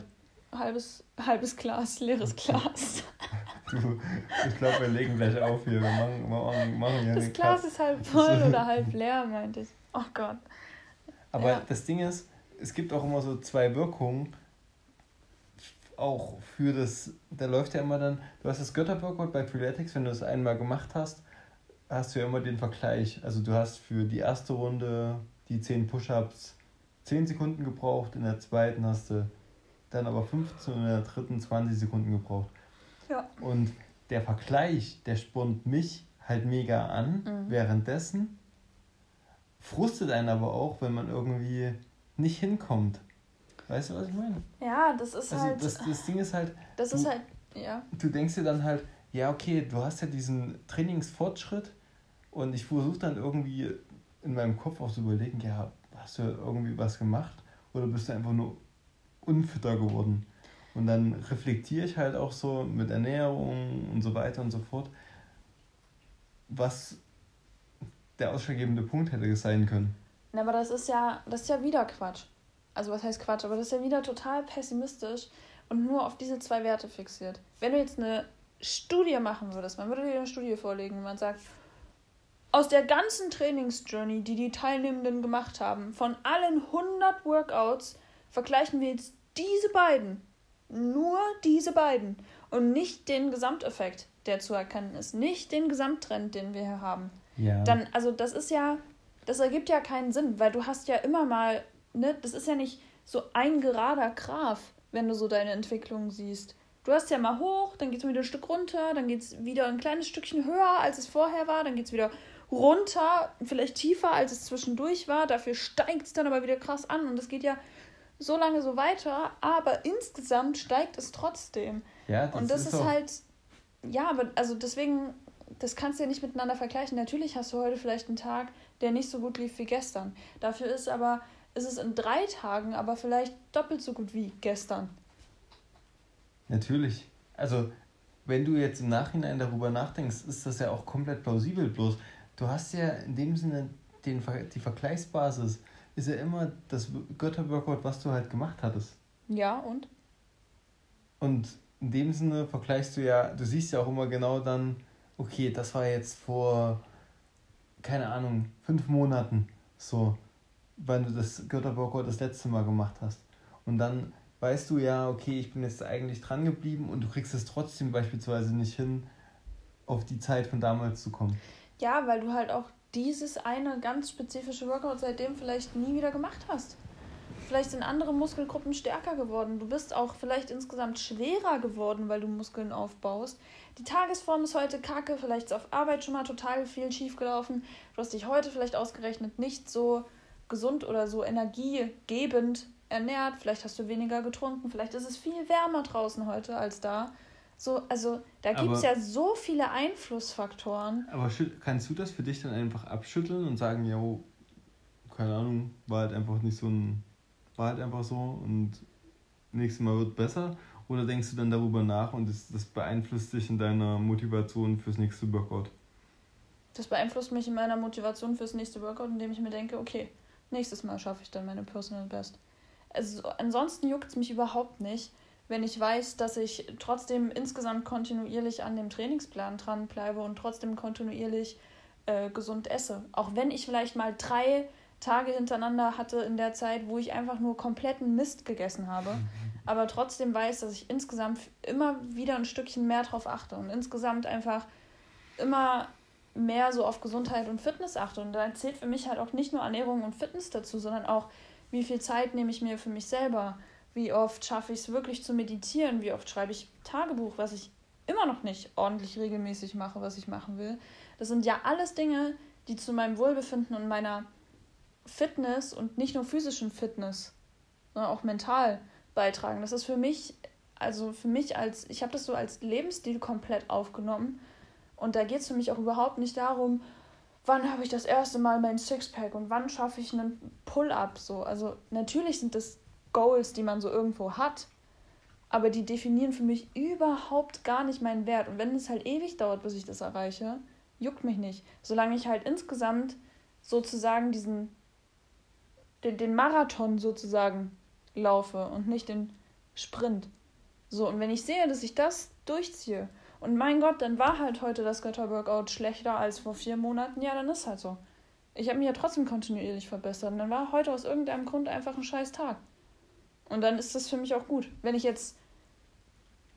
Halbes, halbes Glas, leeres Glas. du, ich glaube, wir legen gleich auf hier. Wir machen, machen, machen hier Das Glas Cut. ist halb voll oder halb leer, meinte ich. Oh Gott. Aber ja. das Ding ist, es gibt auch immer so zwei Wirkungen. Auch für das, da läuft ja immer dann, du hast das Götterworkout bei Freeletics, wenn du es einmal gemacht hast, hast du ja immer den Vergleich. Also du hast für die erste Runde die 10 Push-Ups 10 Sekunden gebraucht, in der zweiten hast du dann aber 15 und in der dritten 20 Sekunden gebraucht. Ja. Und der Vergleich, der spornt mich halt mega an mhm. währenddessen. Frustet einen aber auch, wenn man irgendwie nicht hinkommt. Weißt du, was ich meine? Ja, das ist also halt. Das, das Ding ist halt. Das du, ist halt, ja. Du denkst dir dann halt, ja, okay, du hast ja diesen Trainingsfortschritt und ich versuche dann irgendwie in meinem Kopf auch zu überlegen, ja, hast du irgendwie was gemacht oder bist du einfach nur unfitter geworden? Und dann reflektiere ich halt auch so mit Ernährung und so weiter und so fort, was der ausschlaggebende Punkt hätte sein können. Na, aber das ist ja, das ist ja wieder Quatsch. Also was heißt Quatsch, aber das ist ja wieder total pessimistisch und nur auf diese zwei Werte fixiert. Wenn du jetzt eine Studie machen würdest, man würde dir eine Studie vorlegen und man sagt, aus der ganzen Trainingsjourney, die die Teilnehmenden gemacht haben, von allen 100 Workouts, vergleichen wir jetzt diese beiden. Nur diese beiden. Und nicht den Gesamteffekt, der zu erkennen ist. Nicht den Gesamttrend, den wir hier haben. Ja. Dann, also das ist ja, das ergibt ja keinen Sinn, weil du hast ja immer mal, ne, das ist ja nicht so ein gerader Graph, wenn du so deine Entwicklung siehst. Du hast ja mal hoch, dann geht es wieder ein Stück runter, dann geht es wieder ein kleines Stückchen höher, als es vorher war, dann geht es wieder runter, vielleicht tiefer, als es zwischendurch war. Dafür steigt es dann aber wieder krass an und es geht ja so lange so weiter, aber insgesamt steigt es trotzdem. Ja, das und das ist, ist halt, ja, aber also deswegen, das kannst du ja nicht miteinander vergleichen. Natürlich hast du heute vielleicht einen Tag, der nicht so gut lief wie gestern. Dafür ist aber, ist es in drei Tagen aber vielleicht doppelt so gut wie gestern. Natürlich. Also, wenn du jetzt im Nachhinein darüber nachdenkst, ist das ja auch komplett plausibel. Bloß, du hast ja in dem Sinne den, die Vergleichsbasis ist ja immer das Götterworkout, was du halt gemacht hattest. Ja, und? Und in dem Sinne vergleichst du ja, du siehst ja auch immer genau dann, okay, das war jetzt vor, keine Ahnung, fünf Monaten so, wann du das Götterworkout das letzte Mal gemacht hast. Und dann weißt du ja, okay, ich bin jetzt eigentlich dran geblieben und du kriegst es trotzdem beispielsweise nicht hin, auf die Zeit von damals zu kommen. Ja, weil du halt auch dieses eine ganz spezifische Workout seitdem vielleicht nie wieder gemacht hast. Vielleicht sind andere Muskelgruppen stärker geworden. Du bist auch vielleicht insgesamt schwerer geworden, weil du Muskeln aufbaust. Die Tagesform ist heute kacke, vielleicht ist auf Arbeit schon mal total viel schiefgelaufen. Du hast dich heute vielleicht ausgerechnet nicht so gesund oder so energiegebend ernährt. Vielleicht hast du weniger getrunken. Vielleicht ist es viel wärmer draußen heute als da. So, also da gibt es ja so viele Einflussfaktoren. Aber kannst du das für dich dann einfach abschütteln und sagen, ja, keine Ahnung, war halt einfach nicht so ein, war halt einfach so und nächstes Mal wird besser? Oder denkst du dann darüber nach und das, das beeinflusst dich in deiner Motivation fürs nächste Workout? Das beeinflusst mich in meiner Motivation fürs nächste Workout, indem ich mir denke, okay, nächstes Mal schaffe ich dann meine Personal Best. Also ansonsten juckt es mich überhaupt nicht wenn ich weiß, dass ich trotzdem insgesamt kontinuierlich an dem Trainingsplan dranbleibe und trotzdem kontinuierlich äh, gesund esse. Auch wenn ich vielleicht mal drei Tage hintereinander hatte in der Zeit, wo ich einfach nur kompletten Mist gegessen habe. aber trotzdem weiß, dass ich insgesamt immer wieder ein Stückchen mehr drauf achte und insgesamt einfach immer mehr so auf Gesundheit und Fitness achte. Und da zählt für mich halt auch nicht nur Ernährung und Fitness dazu, sondern auch, wie viel Zeit nehme ich mir für mich selber, wie oft schaffe ich es wirklich zu meditieren, wie oft schreibe ich Tagebuch, was ich immer noch nicht ordentlich regelmäßig mache, was ich machen will. Das sind ja alles Dinge, die zu meinem Wohlbefinden und meiner Fitness und nicht nur physischen Fitness, sondern auch mental beitragen. Das ist für mich, also für mich als, ich habe das so als Lebensstil komplett aufgenommen. Und da geht es für mich auch überhaupt nicht darum, wann habe ich das erste Mal mein Sixpack und wann schaffe ich einen Pull-up. So. Also natürlich sind das Goals, die man so irgendwo hat, aber die definieren für mich überhaupt gar nicht meinen Wert. Und wenn es halt ewig dauert, bis ich das erreiche, juckt mich nicht. Solange ich halt insgesamt sozusagen diesen, den, den Marathon sozusagen laufe und nicht den Sprint. So, und wenn ich sehe, dass ich das durchziehe und mein Gott, dann war halt heute das Götterworkout schlechter als vor vier Monaten, ja, dann ist halt so. Ich habe mich ja trotzdem kontinuierlich verbessert und dann war heute aus irgendeinem Grund einfach ein scheiß Tag. Und dann ist das für mich auch gut. Wenn ich jetzt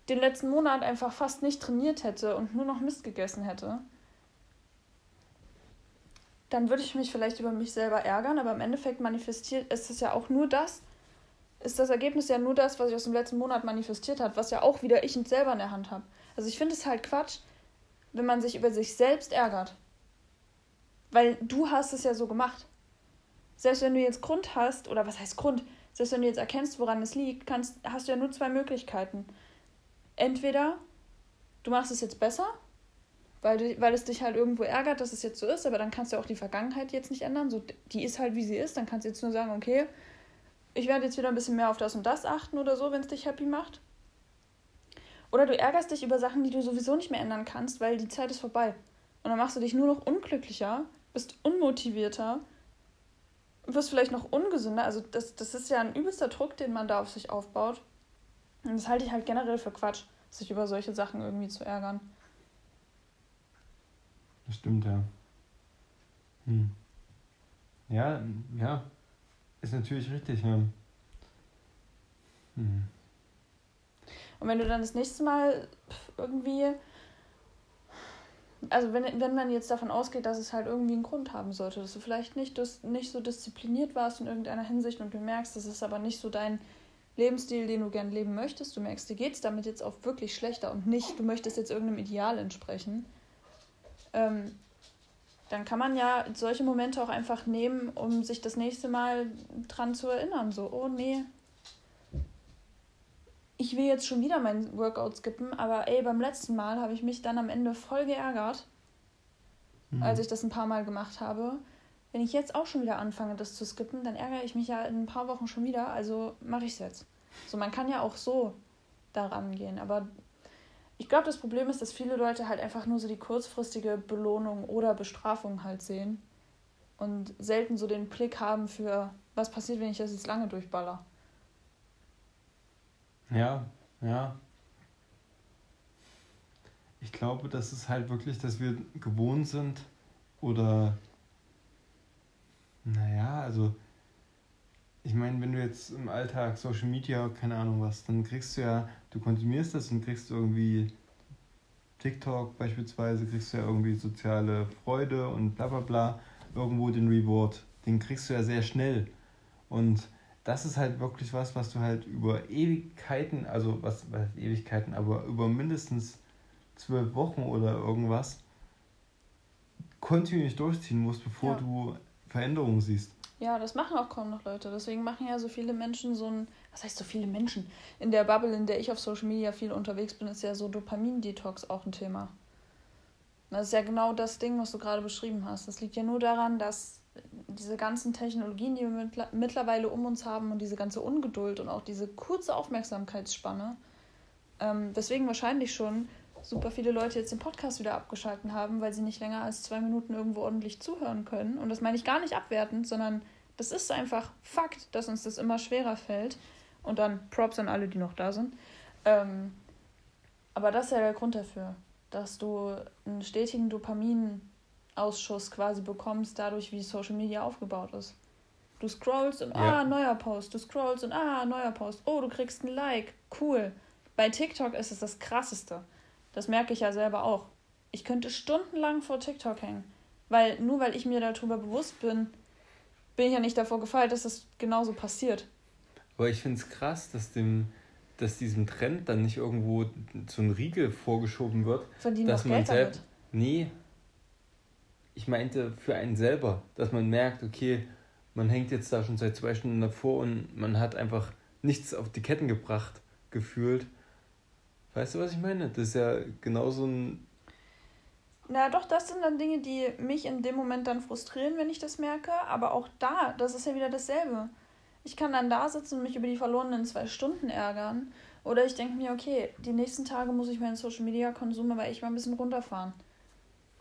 den letzten Monat einfach fast nicht trainiert hätte und nur noch Mist gegessen hätte, dann würde ich mich vielleicht über mich selber ärgern, aber im Endeffekt manifestiert ist es ja auch nur das, ist das Ergebnis ja nur das, was ich aus dem letzten Monat manifestiert hat, was ja auch wieder ich selber in der Hand habe. Also ich finde es halt Quatsch, wenn man sich über sich selbst ärgert. Weil du hast es ja so gemacht. Selbst wenn du jetzt Grund hast, oder was heißt Grund? Selbst wenn du jetzt erkennst, woran es liegt, kannst, hast du ja nur zwei Möglichkeiten. Entweder du machst es jetzt besser, weil, du, weil es dich halt irgendwo ärgert, dass es jetzt so ist, aber dann kannst du auch die Vergangenheit jetzt nicht ändern. So, die ist halt, wie sie ist. Dann kannst du jetzt nur sagen, okay, ich werde jetzt wieder ein bisschen mehr auf das und das achten oder so, wenn es dich happy macht. Oder du ärgerst dich über Sachen, die du sowieso nicht mehr ändern kannst, weil die Zeit ist vorbei. Und dann machst du dich nur noch unglücklicher, bist unmotivierter, wirst vielleicht noch ungesünder. Also das, das ist ja ein übelster Druck, den man da auf sich aufbaut. Und das halte ich halt generell für Quatsch, sich über solche Sachen irgendwie zu ärgern. Das stimmt, ja. Hm. Ja, ja. Ist natürlich richtig, ja. Hm. Und wenn du dann das nächste Mal irgendwie, also wenn, wenn man jetzt davon ausgeht, dass es halt irgendwie einen Grund haben sollte, dass du vielleicht nicht, das, nicht so diszipliniert warst in irgendeiner Hinsicht und du merkst, das ist aber nicht so dein Lebensstil, den du gern leben möchtest, du merkst, dir geht es damit jetzt auch wirklich schlechter und nicht, du möchtest jetzt irgendeinem Ideal entsprechen, ähm, dann kann man ja solche Momente auch einfach nehmen, um sich das nächste Mal dran zu erinnern. So, oh nee, ich will jetzt schon wieder mein Workout skippen, aber ey, beim letzten Mal habe ich mich dann am Ende voll geärgert, mhm. als ich das ein paar Mal gemacht habe. Wenn ich jetzt auch schon wieder anfange, das zu skippen, dann ärgere ich mich ja in ein paar Wochen schon wieder, also mache ich es jetzt. So, man kann ja auch so daran gehen, aber ich glaube, das Problem ist, dass viele Leute halt einfach nur so die kurzfristige Belohnung oder Bestrafung halt sehen und selten so den Blick haben für, was passiert, wenn ich das jetzt lange durchballer. Ja, ja. Ich glaube, das ist halt wirklich, dass wir gewohnt sind oder, naja, also ich meine, wenn du jetzt im Alltag Social Media, keine Ahnung was, dann kriegst du ja, du konsumierst das und kriegst irgendwie TikTok beispielsweise, kriegst du ja irgendwie soziale Freude und bla bla bla, irgendwo den Reward, den kriegst du ja sehr schnell. Und das ist halt wirklich was, was du halt über Ewigkeiten, also was, was Ewigkeiten, aber über mindestens zwölf Wochen oder irgendwas kontinuierlich durchziehen musst, bevor ja. du Veränderungen siehst. Ja, das machen auch kaum noch Leute. Deswegen machen ja so viele Menschen so ein, was heißt so viele Menschen? In der Bubble, in der ich auf Social Media viel unterwegs bin, ist ja so Dopamin-Detox auch ein Thema. Das ist ja genau das Ding, was du gerade beschrieben hast. Das liegt ja nur daran, dass diese ganzen Technologien, die wir mittlerweile um uns haben und diese ganze Ungeduld und auch diese kurze Aufmerksamkeitsspanne, ähm, deswegen wahrscheinlich schon super viele Leute jetzt den Podcast wieder abgeschalten haben, weil sie nicht länger als zwei Minuten irgendwo ordentlich zuhören können. Und das meine ich gar nicht abwertend, sondern das ist einfach Fakt, dass uns das immer schwerer fällt. Und dann Props an alle, die noch da sind. Ähm, aber das ist ja der Grund dafür, dass du einen stetigen Dopaminausschuss quasi bekommst, dadurch, wie Social Media aufgebaut ist. Du scrollst und ja. ah, neuer Post. Du scrollst und ah, neuer Post. Oh, du kriegst ein Like. Cool. Bei TikTok ist es das krasseste. Das merke ich ja selber auch. Ich könnte stundenlang vor TikTok hängen. Weil nur weil ich mir darüber bewusst bin, bin ich ja nicht davor gefeilt, dass das genauso passiert. Aber ich finde es krass, dass dem, dass diesem Trend dann nicht irgendwo so ein Riegel vorgeschoben wird. Verdienen dass man selbst. Nee. Ich meinte für einen selber, dass man merkt, okay, man hängt jetzt da schon seit zwei Stunden davor und man hat einfach nichts auf die Ketten gebracht, gefühlt. Weißt du, was ich meine? Das ist ja genauso ein. Na doch, das sind dann Dinge, die mich in dem Moment dann frustrieren, wenn ich das merke. Aber auch da, das ist ja wieder dasselbe. Ich kann dann da sitzen und mich über die verlorenen zwei Stunden ärgern. Oder ich denke mir, okay, die nächsten Tage muss ich meinen Social Media Konsum aber echt mal ein bisschen runterfahren.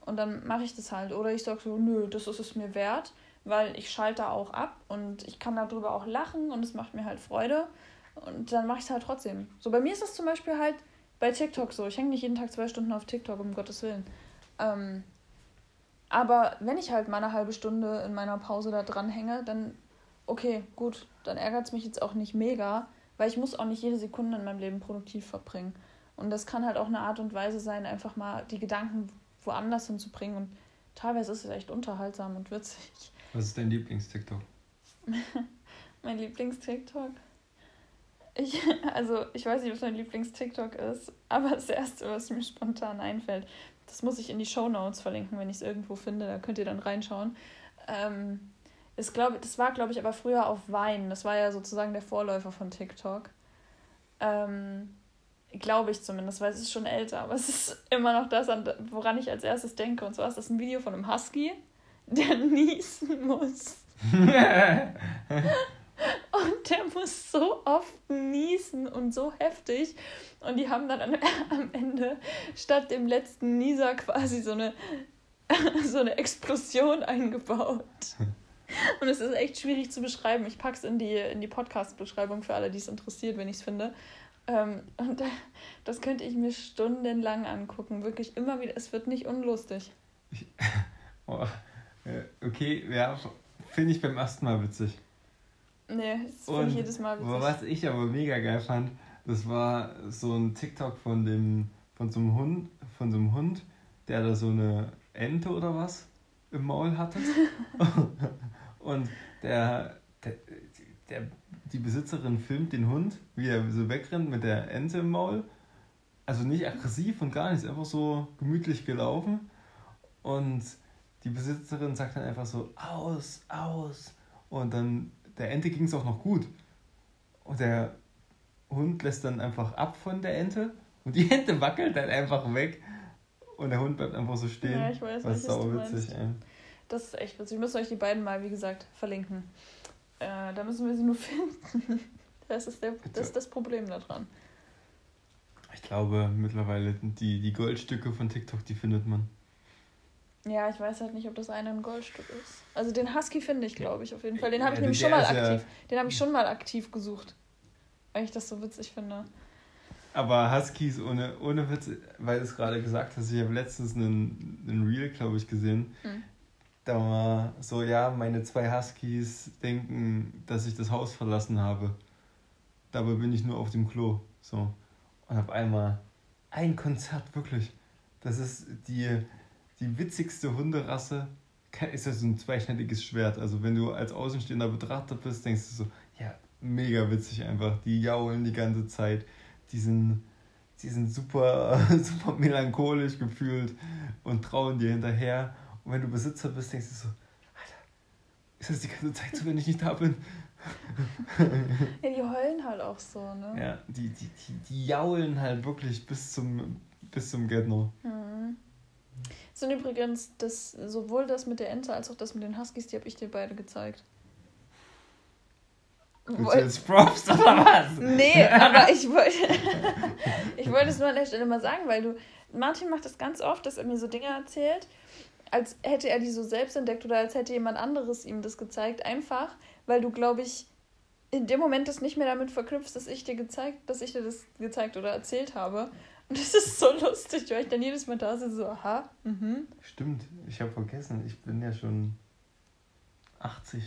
Und dann mache ich das halt. Oder ich sage so, nö, das ist es mir wert weil ich schalte auch ab und ich kann darüber auch lachen und es macht mir halt Freude. Und dann mache ich es halt trotzdem. So, bei mir ist es zum Beispiel halt bei TikTok so. Ich hänge nicht jeden Tag zwei Stunden auf TikTok, um Gottes Willen. Ähm, aber wenn ich halt mal eine halbe Stunde in meiner Pause da dran hänge, dann okay, gut, dann ärgert es mich jetzt auch nicht mega, weil ich muss auch nicht jede Sekunde in meinem Leben produktiv verbringen. Und das kann halt auch eine Art und Weise sein, einfach mal die Gedanken woanders hinzubringen. Und teilweise ist es echt unterhaltsam und witzig. Was ist dein Lieblings-TikTok? mein Lieblings-TikTok? Ich, also, ich weiß nicht, was mein Lieblings-TikTok ist, aber das erste, was mir spontan einfällt, das muss ich in die Show Notes verlinken, wenn ich es irgendwo finde, da könnt ihr dann reinschauen. Ähm, ist, glaub, das war, glaube ich, aber früher auf Wein. Das war ja sozusagen der Vorläufer von TikTok. Ähm, glaube ich zumindest, weil es ist schon älter, aber es ist immer noch das, woran ich als erstes denke. Und zwar ist das ein Video von einem Husky der niesen muss. und der muss so oft niesen und so heftig. Und die haben dann am Ende statt dem letzten Nieser quasi so eine, so eine Explosion eingebaut. Und es ist echt schwierig zu beschreiben. Ich packe es in die, in die Podcast-Beschreibung für alle, die es interessiert, wenn ich es finde. Ähm, und das könnte ich mir stundenlang angucken. Wirklich immer wieder. Es wird nicht unlustig. Ich, oh, äh, okay, ja, finde ich beim ersten Mal witzig. Nee, das finde ich jedes Mal witzig. Was ich aber mega geil fand, das war so ein TikTok von dem, von so einem Hund, von so einem Hund, der da so eine Ente oder was im Maul hatte. und der, der, der, die Besitzerin filmt den Hund, wie er so wegrennt mit der Ente im Maul. Also nicht aggressiv und gar nichts, einfach so gemütlich gelaufen. Und die Besitzerin sagt dann einfach so, aus, aus. Und dann, der Ente ging es auch noch gut. Und der Hund lässt dann einfach ab von der Ente und die Ente wackelt dann einfach weg. Und der Hund bleibt einfach so stehen. Ja, ich weiß, was sau witzig. Das ist echt witzig. Wir müssen euch die beiden mal, wie gesagt, verlinken. Äh, da müssen wir sie nur finden. Das ist, der, das ist das Problem daran. Ich glaube, mittlerweile die, die Goldstücke von TikTok, die findet man. Ja, ich weiß halt nicht, ob das eine ein Goldstück ist. Also den Husky finde ich, glaube ich, auf jeden Fall. Den habe ich ja, nämlich schon mal aktiv. Ja den habe ich schon mal aktiv gesucht. Weil ich das so witzig finde. Aber Huskies ohne, ohne Witz, weil du es gerade gesagt hast, ich habe letztens einen, einen Reel, glaube ich, gesehen. Mhm. Da war so, ja, meine zwei Huskies denken, dass ich das Haus verlassen habe. Dabei bin ich nur auf dem Klo. So. Und auf einmal ein Konzert, wirklich. Das ist die die witzigste Hunderasse ist ja so ein zweischneidiges Schwert. Also wenn du als Außenstehender Betrachter bist, denkst du so, ja, mega witzig einfach. Die jaulen die ganze Zeit. Die sind, die sind super, super melancholisch gefühlt und trauen dir hinterher. Und wenn du Besitzer bist, denkst du so, Alter, ist das die ganze Zeit so, wenn ich nicht da bin? ja, die heulen halt auch so, ne? Ja, die, die, die, die jaulen halt wirklich bis zum, bis zum Get-No. Mhm sind übrigens das, sowohl das mit der Ente als auch das mit den Huskies, die habe ich dir beide gezeigt. Willst du jetzt Props oder was? nee, aber ich wollte ich wollte es nur an der Stelle mal sagen, weil du, Martin macht das ganz oft, dass er mir so Dinge erzählt, als hätte er die so selbst entdeckt oder als hätte jemand anderes ihm das gezeigt. Einfach, weil du, glaube ich, in dem Moment das nicht mehr damit verknüpfst, dass ich dir gezeigt, dass ich dir das gezeigt oder erzählt habe. Und das ist so lustig, weil ich dann jedes Mal da sitze, so, aha, mhm. Stimmt, ich habe vergessen, ich bin ja schon 80.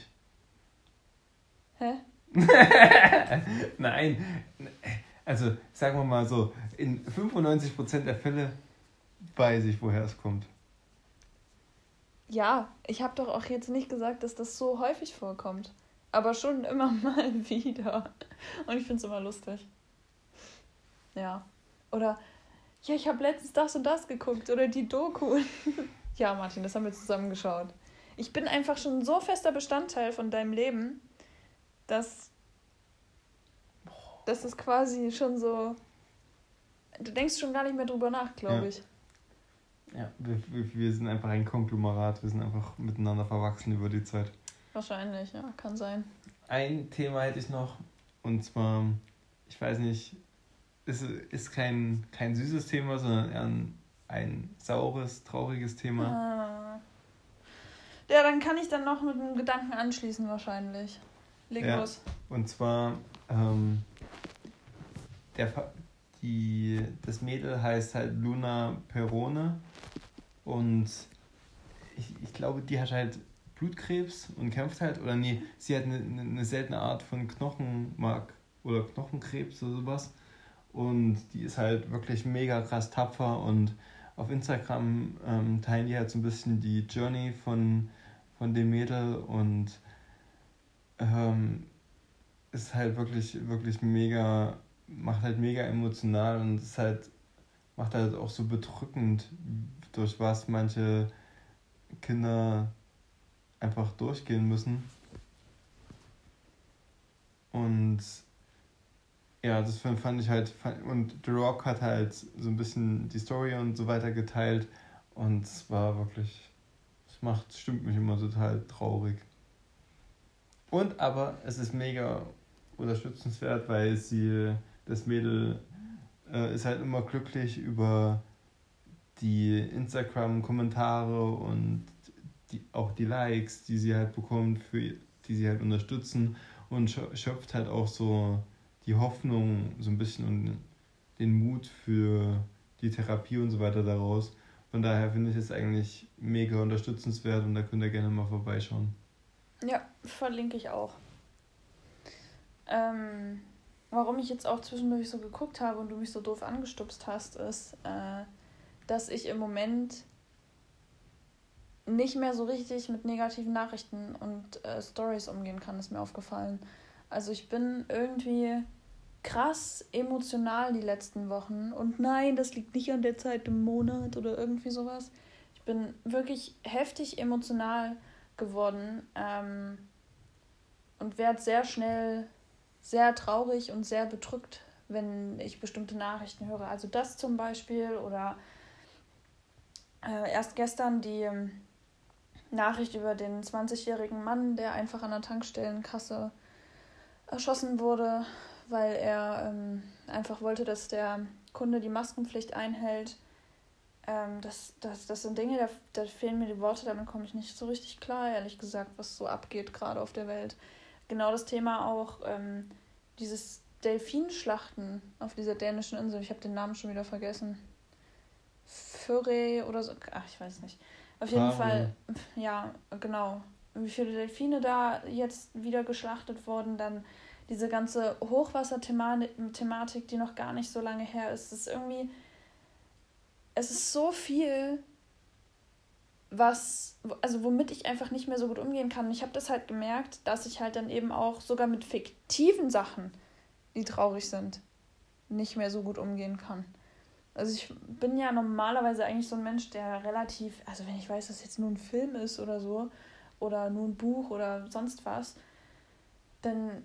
Hä? Nein. Also, sagen wir mal so, in 95% der Fälle weiß ich, woher es kommt. Ja, ich habe doch auch jetzt nicht gesagt, dass das so häufig vorkommt. Aber schon immer mal wieder. Und ich finde es immer lustig. Ja. Oder, ja, ich habe letztens das und das geguckt. Oder die Doku. ja, Martin, das haben wir zusammen geschaut. Ich bin einfach schon so fester Bestandteil von deinem Leben, dass, dass es quasi schon so. Du denkst schon gar nicht mehr drüber nach, glaube Ja. ich. Ja, wir, wir, sind einfach ein Konglomerat. Wir sind einfach miteinander verwachsen über die Zeit. Wahrscheinlich, ja, kann sein. Ein Thema hätte ich noch. Und zwar, ich weiß nicht, es ist kein, kein süßes Thema, sondern eher ein, ein saures, trauriges Thema. Ah. Ja, dann kann ich dann noch mit einem Gedanken anschließen, wahrscheinlich. Leg Ja. los. Und zwar, ähm, der, die, das Mädel heißt halt Luna Perone. Und ich, ich glaube, die hat halt Blutkrebs und kämpft halt, oder nee, sie hat eine, eine seltene Art von Knochenmark oder Knochenkrebs oder sowas. Und die ist halt wirklich mega krass tapfer und auf Instagram ähm, teilen die halt so ein bisschen die Journey von, von dem Mädel und ähm, ist halt wirklich, wirklich mega, macht halt mega emotional und ist halt, macht halt auch so bedrückend, durch was manche Kinder einfach durchgehen müssen. Und ja, das fand fand ich halt, und The Rock hat halt so ein bisschen die Story und so weiter geteilt und es war wirklich, es macht, stimmt mich immer total traurig. Und aber es ist mega unterstützenswert, weil sie, das Mädel äh, ist halt immer glücklich über die Instagram-Kommentare und die, auch die Likes, die sie halt bekommt, für, die sie halt unterstützen und schö- schöpft halt auch so die Hoffnung so ein bisschen und den Mut für die Therapie und so weiter daraus. Von daher finde ich es eigentlich mega unterstützenswert und da könnt ihr gerne mal vorbeischauen. Ja, verlinke ich auch. Ähm, warum ich jetzt auch zwischendurch so geguckt habe und du mich so doof angestupst hast, ist, äh, dass ich im Moment nicht mehr so richtig mit negativen Nachrichten und äh, Stories umgehen kann, ist mir aufgefallen. Also ich bin irgendwie krass emotional die letzten Wochen. Und nein, das liegt nicht an der Zeit im Monat oder irgendwie sowas. Ich bin wirklich heftig emotional geworden ähm, und werde sehr schnell sehr traurig und sehr bedrückt, wenn ich bestimmte Nachrichten höre. Also das zum Beispiel oder äh, erst gestern die ähm, Nachricht über den 20-jährigen Mann, der einfach an der Tankstellenkasse erschossen wurde, weil er ähm, einfach wollte, dass der Kunde die Maskenpflicht einhält. Ähm, das, das, das sind Dinge, da, da fehlen mir die Worte, damit komme ich nicht so richtig klar, ehrlich gesagt, was so abgeht gerade auf der Welt. Genau das Thema auch, ähm, dieses Delfinschlachten auf dieser dänischen Insel. Ich habe den Namen schon wieder vergessen. Fürre oder so. Ach, ich weiß nicht. Auf jeden Faroe. Fall, ja, genau. Wie viele Delfine da jetzt wieder geschlachtet wurden, dann diese ganze Hochwasserthematik, die noch gar nicht so lange her ist. Es ist irgendwie, es ist so viel, was, also womit ich einfach nicht mehr so gut umgehen kann. Ich habe das halt gemerkt, dass ich halt dann eben auch sogar mit fiktiven Sachen, die traurig sind, nicht mehr so gut umgehen kann. Also ich bin ja normalerweise eigentlich so ein Mensch, der relativ, also wenn ich weiß, dass jetzt nur ein Film ist oder so, oder nur ein Buch oder sonst was, dann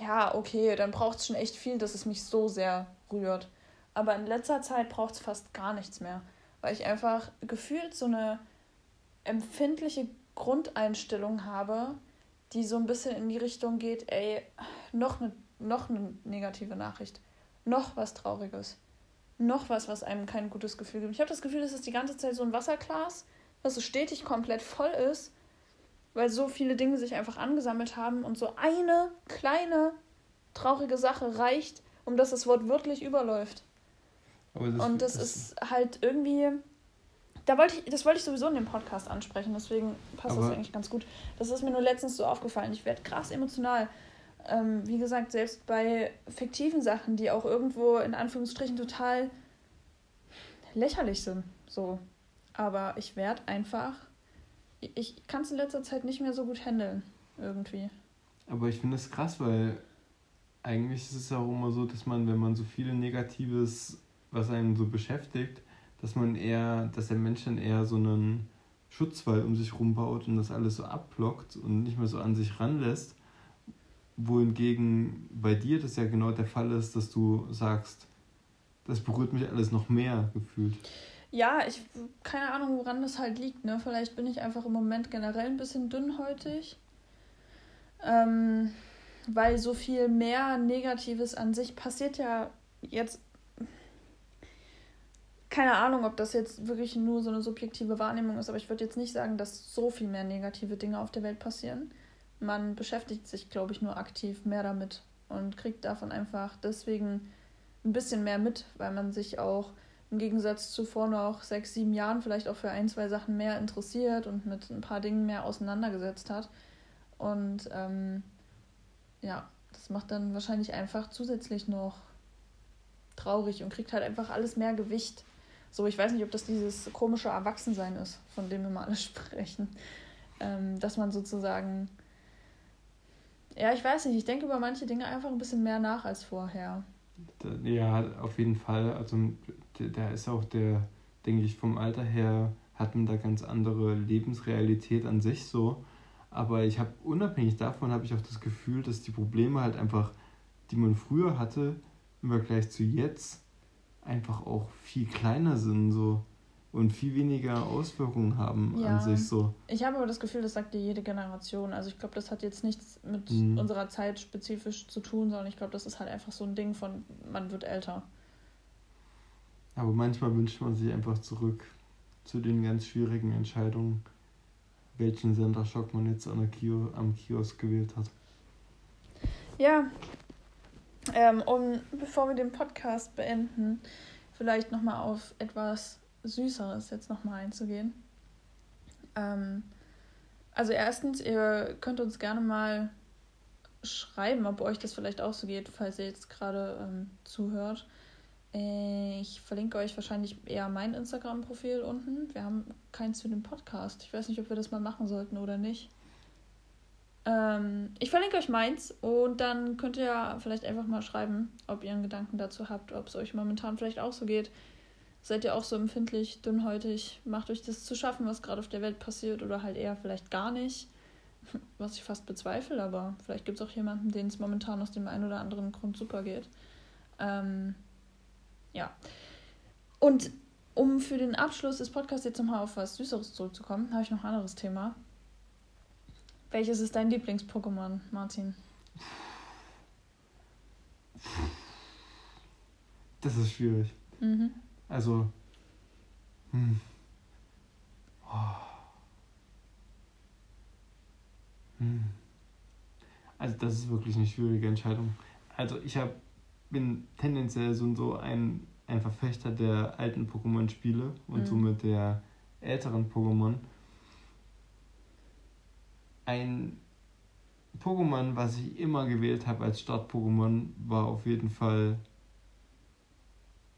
ja, okay, dann braucht es schon echt viel, dass es mich so sehr rührt. Aber in letzter Zeit braucht es fast gar nichts mehr, weil ich einfach gefühlt so eine empfindliche Grundeinstellung habe, die so ein bisschen in die Richtung geht, ey, noch eine, noch eine negative Nachricht, noch was Trauriges, noch was, was einem kein gutes Gefühl gibt. Ich habe das Gefühl, das ist die ganze Zeit so ein Wasserglas, was so stetig komplett voll ist, weil so viele Dinge sich einfach angesammelt haben und so eine kleine traurige Sache reicht, um dass das Wort wirklich überläuft. Das, Und das, ist halt irgendwie, da wollte ich, das wollte ich sowieso in dem Podcast ansprechen, deswegen passt das eigentlich ganz gut. Das ist mir nur letztens so aufgefallen. Ich werde krass emotional. Ähm, wie gesagt, selbst bei fiktiven Sachen, die auch irgendwo in Anführungsstrichen total lächerlich sind. So. Aber ich werde einfach. Ich kann es in letzter Zeit nicht mehr so gut handeln. Irgendwie. Aber ich finde es krass, weil eigentlich ist es auch immer so, dass man, wenn man so viel Negatives, was einen so beschäftigt, dass man eher, dass der Mensch dann eher so einen Schutzwall um sich rumbaut und das alles so abblockt und nicht mehr so an sich ranlässt. Wohingegen bei dir das ja genau der Fall ist, dass du sagst, das berührt mich alles noch mehr gefühlt. Ja, ich keine Ahnung, woran das halt liegt. Ne? Vielleicht bin ich einfach im Moment generell ein bisschen dünnhäutig. Ähm, weil so viel mehr Negatives an sich passiert ja jetzt. Keine Ahnung, ob das jetzt wirklich nur so eine subjektive Wahrnehmung ist, aber ich würde jetzt nicht sagen, dass so viel mehr negative Dinge auf der Welt passieren. Man beschäftigt sich, glaube ich, nur aktiv mehr damit und kriegt davon einfach deswegen ein bisschen mehr mit, weil man sich auch im Gegensatz zu vor noch sechs, sieben Jahren vielleicht auch für ein, zwei Sachen mehr interessiert und mit ein paar Dingen mehr auseinandergesetzt hat. Und ähm, ja, das macht dann wahrscheinlich einfach zusätzlich noch traurig und kriegt halt einfach alles mehr Gewicht. So, ich weiß nicht, ob das dieses komische Erwachsensein ist, von dem wir mal alle sprechen. Ähm, dass man sozusagen. Ja, ich weiß nicht, ich denke über manche Dinge einfach ein bisschen mehr nach als vorher. Ja, auf jeden Fall. Also da ist auch der, denke ich, vom Alter her hat man da ganz andere Lebensrealität an sich so. Aber ich habe unabhängig davon habe ich auch das Gefühl, dass die Probleme halt einfach, die man früher hatte, im Vergleich zu jetzt, einfach auch viel kleiner sind so und viel weniger Auswirkungen haben ja. an sich so. Ich habe aber das Gefühl, das sagt dir jede Generation. Also ich glaube, das hat jetzt nichts mit mhm. unserer Zeit spezifisch zu tun, sondern ich glaube, das ist halt einfach so ein Ding von, man wird älter. Aber manchmal wünscht man sich einfach zurück zu den ganz schwierigen Entscheidungen welchen Senderschock man jetzt an der Kio am Kiosk gewählt hat. Ja, ähm, um bevor wir den Podcast beenden, vielleicht nochmal auf etwas Süßeres jetzt nochmal einzugehen. Ähm, also erstens, ihr könnt uns gerne mal schreiben, ob euch das vielleicht auch so geht, falls ihr jetzt gerade ähm, zuhört. Ich verlinke euch wahrscheinlich eher mein Instagram-Profil unten. Wir haben keins für den Podcast. Ich weiß nicht, ob wir das mal machen sollten oder nicht. Ähm, ich verlinke euch meins und dann könnt ihr ja vielleicht einfach mal schreiben, ob ihr einen Gedanken dazu habt, ob es euch momentan vielleicht auch so geht. Seid ihr auch so empfindlich, dünnhäutig? Macht euch das zu schaffen, was gerade auf der Welt passiert oder halt eher vielleicht gar nicht? Was ich fast bezweifle, aber vielleicht gibt es auch jemanden, den es momentan aus dem einen oder anderen Grund super geht. Ähm, ja. Und um für den Abschluss des Podcasts jetzt nochmal auf was Süßeres zurückzukommen, habe ich noch ein anderes Thema. Welches ist dein Lieblings-Pokémon, Martin? Das ist schwierig. Mhm. Also. Hm. Oh. Hm. Also, das ist wirklich eine schwierige Entscheidung. Also, ich habe bin tendenziell so, so ein, ein Verfechter der alten Pokémon-Spiele und mhm. somit der älteren Pokémon. Ein Pokémon, was ich immer gewählt habe als Start-Pokémon, war auf jeden Fall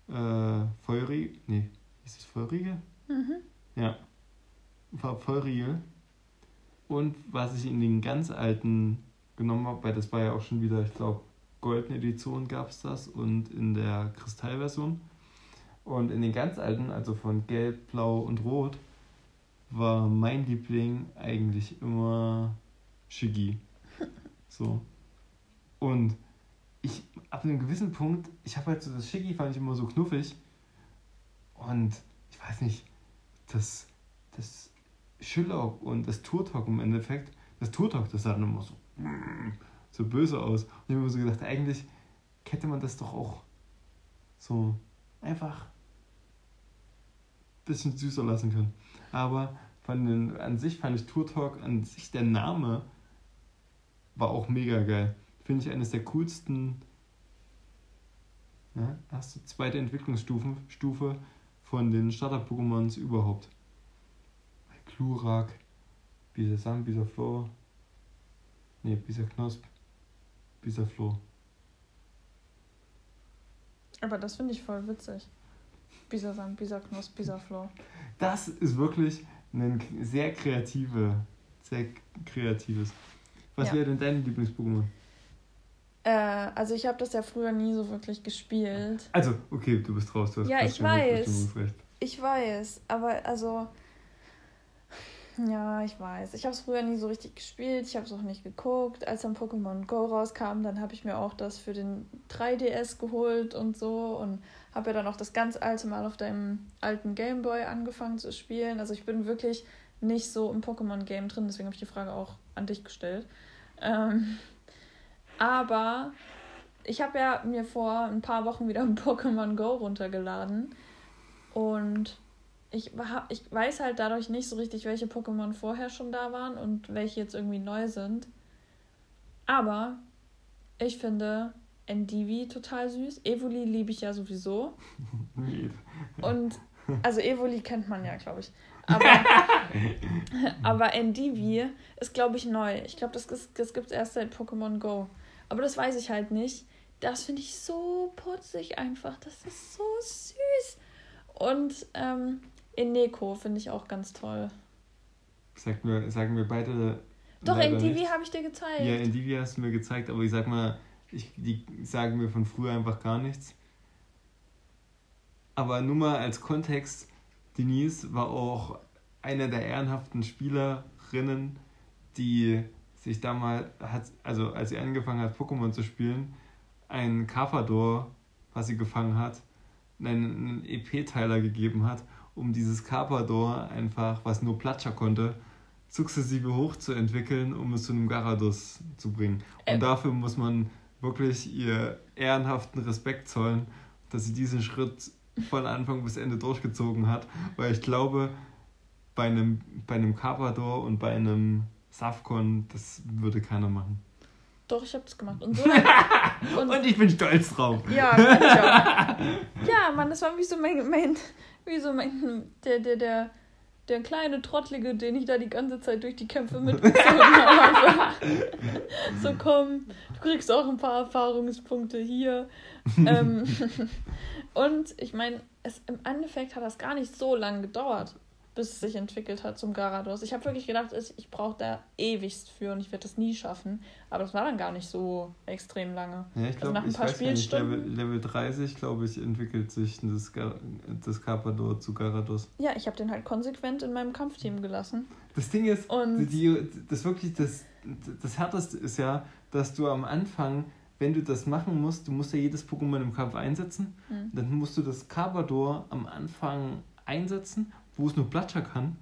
äh, Feurigel. Nee, ist es Feurigel? Mhm. Ja. War Feurigel. Und was ich in den ganz alten genommen habe, weil das war ja auch schon wieder, ich glaube, goldene Edition gab es das und in der Kristallversion. Und in den ganz alten, also von Gelb, Blau und Rot, war mein Liebling eigentlich immer Shiggy. So. Und ich, ab einem gewissen Punkt, ich habe halt so das Shiggy fand ich immer so knuffig. Und ich weiß nicht, das, das Schillock und das Turtok im Endeffekt, das Turtok, das sah dann immer so so böse aus. Und ich habe mir so gedacht, eigentlich hätte man das doch auch so einfach ein bisschen süßer lassen können. Aber von den, an sich fand ich Tour Talk, an sich der Name war auch mega geil. Finde ich eines der coolsten, ja, erste, zweite Entwicklungsstufe Stufe von den Starter-Pokémons überhaupt. Glurak, Bisasam, Bisaflor, ne, Bisaknosp, Bisaflor. Aber das finde ich voll witzig. Bisasam, Bisaknosp, Bisaflor. Das ist wirklich ein sehr kreative, sehr kreatives. Was Ja. wäre denn dein Lieblings-Pokémon? Äh, also ich habe das ja früher nie so wirklich gespielt. Also, okay, du bist raus. Du hast Ja, ich weiß. Ich weiß, aber also. Ja, ich weiß. Ich habe es früher nie so richtig gespielt. Ich habe es auch nicht geguckt. Als dann Pokémon Go rauskam, dann habe ich mir auch das für den 3DS geholt und so. Und habe ja dann auch das ganz alte Mal auf deinem alten Gameboy angefangen zu spielen. Also ich bin wirklich nicht so im Pokémon-Game drin. Deswegen habe ich die Frage auch an dich gestellt. Ähm, aber ich habe ja mir vor ein paar Wochen wieder Pokémon Go runtergeladen. Und ich, ich weiß halt dadurch nicht so richtig, welche Pokémon vorher schon da waren und welche jetzt irgendwie neu sind. Aber ich finde Endivi total süß. Evoli liebe ich ja sowieso. Und also Evoli kennt man ja, glaube ich. Aber, aber Endivi ist, glaube ich, neu. Ich glaube, das, ist- das gibt es erst seit Pokémon Go. Aber das weiß ich halt nicht. Das finde ich so putzig einfach. Das ist so süß. Und ähm, Eneko finde ich auch ganz toll. Sagt mir, sagen wir beide. Doch, nicht. habe ich dir gezeigt. Ja, Endivi hast du mir gezeigt, aber ich sag mal, ich, die sagen mir von früher einfach gar nichts. Aber nur mal als Kontext, Denise war auch eine der ehrenhaften Spielerinnen, die sich damals, hat, also als sie angefangen hat, Pokémon zu spielen, ein Carpador, was sie gefangen hat, einen, einen EP-Teiler gegeben hat, um dieses Carpador einfach, was nur Platscher konnte, sukzessive hochzuentwickeln, um es zu einem Garados zu bringen. Und Ähm. dafür muss man wirklich ihr ehrenhaften Respekt zollen, dass sie diesen Schritt von Anfang bis Ende durchgezogen hat, weil ich glaube, bei einem, bei einem Carpador und bei einem Safcon, das würde keiner machen. Doch, ich habe das gemacht. Und so dann, und, Und ich bin stolz drauf. Ja, ich auch. Ja, Mann, das war wie so mein, mein wie so mein, der, der, der, der kleine Trottlige, den ich da die ganze Zeit durch die Kämpfe mitgezogen habe. So, komm, du kriegst auch ein paar Erfahrungspunkte hier. ähm, und ich meine, es im Endeffekt hat das gar nicht so lange gedauert, bis es sich entwickelt hat zum Garados. Ich habe wirklich gedacht, ich, brauche da ewigst für und ich werde das nie schaffen. Aber das war dann gar nicht so extrem lange. Ja, ich Also glaube, nach ein paar gar nicht, Level, Spielstunden? Level 30, glaube ich, entwickelt sich das, Gar- das Carpador zu Garados. Ja, ich habe den halt konsequent in meinem Kampfteam gelassen. Das Ding ist, Und die, das wirklich, das, das Härteste ist ja, dass du am Anfang, wenn du das machen musst, du musst ja jedes Pokémon im Kampf einsetzen, Hm. dann musst du das Carpador am Anfang einsetzen, wo es nur Platscher kann,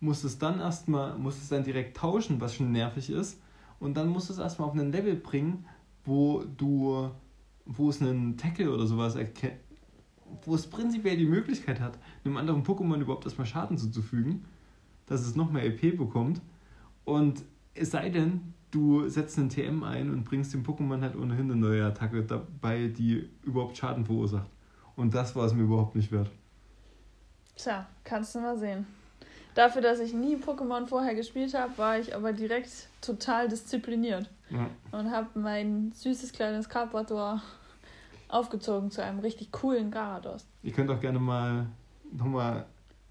musst es dann erstmal, musst es dann direkt tauschen, was schon nervig ist, und dann musst du es erstmal auf ein Level bringen, wo du, wo es einen Tackle oder sowas erkennt, wo es prinzipiell die Möglichkeit hat, einem anderen Pokémon überhaupt erstmal Schaden zuzufügen, dass es noch mehr EP bekommt. Und es sei denn, du setzt einen TM ein und bringst dem Pokémon halt ohnehin eine neue Attacke dabei, die überhaupt Schaden verursacht. Und das war es mir überhaupt nicht wert. Tja, kannst du mal sehen. Dafür, dass ich nie Pokémon vorher gespielt habe, war ich aber direkt total diszipliniert Ja. und habe mein süßes kleines Carpador aufgezogen zu einem richtig coolen Garados. Ihr könnt auch gerne mal nochmal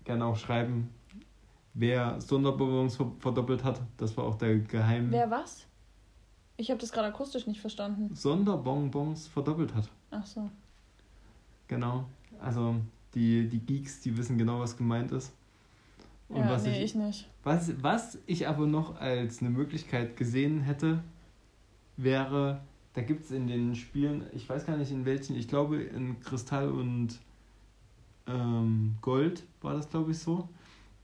gerne auch schreiben, wer Sonderbonbons ver- verdoppelt hat. Das war auch der Geheim. Wer was? Ich habe das gerade akustisch nicht verstanden. Sonderbonbons verdoppelt hat. Ach so. Genau. Also die, die Geeks, die wissen genau, was gemeint ist. Und Ja, was, nee, ich, ich nicht. was, was ich aber noch als eine Möglichkeit gesehen hätte, wäre, da gibt es in den Spielen, ich weiß gar nicht in welchen, ich glaube in Kristall und ähm, Gold war das, glaube ich, so.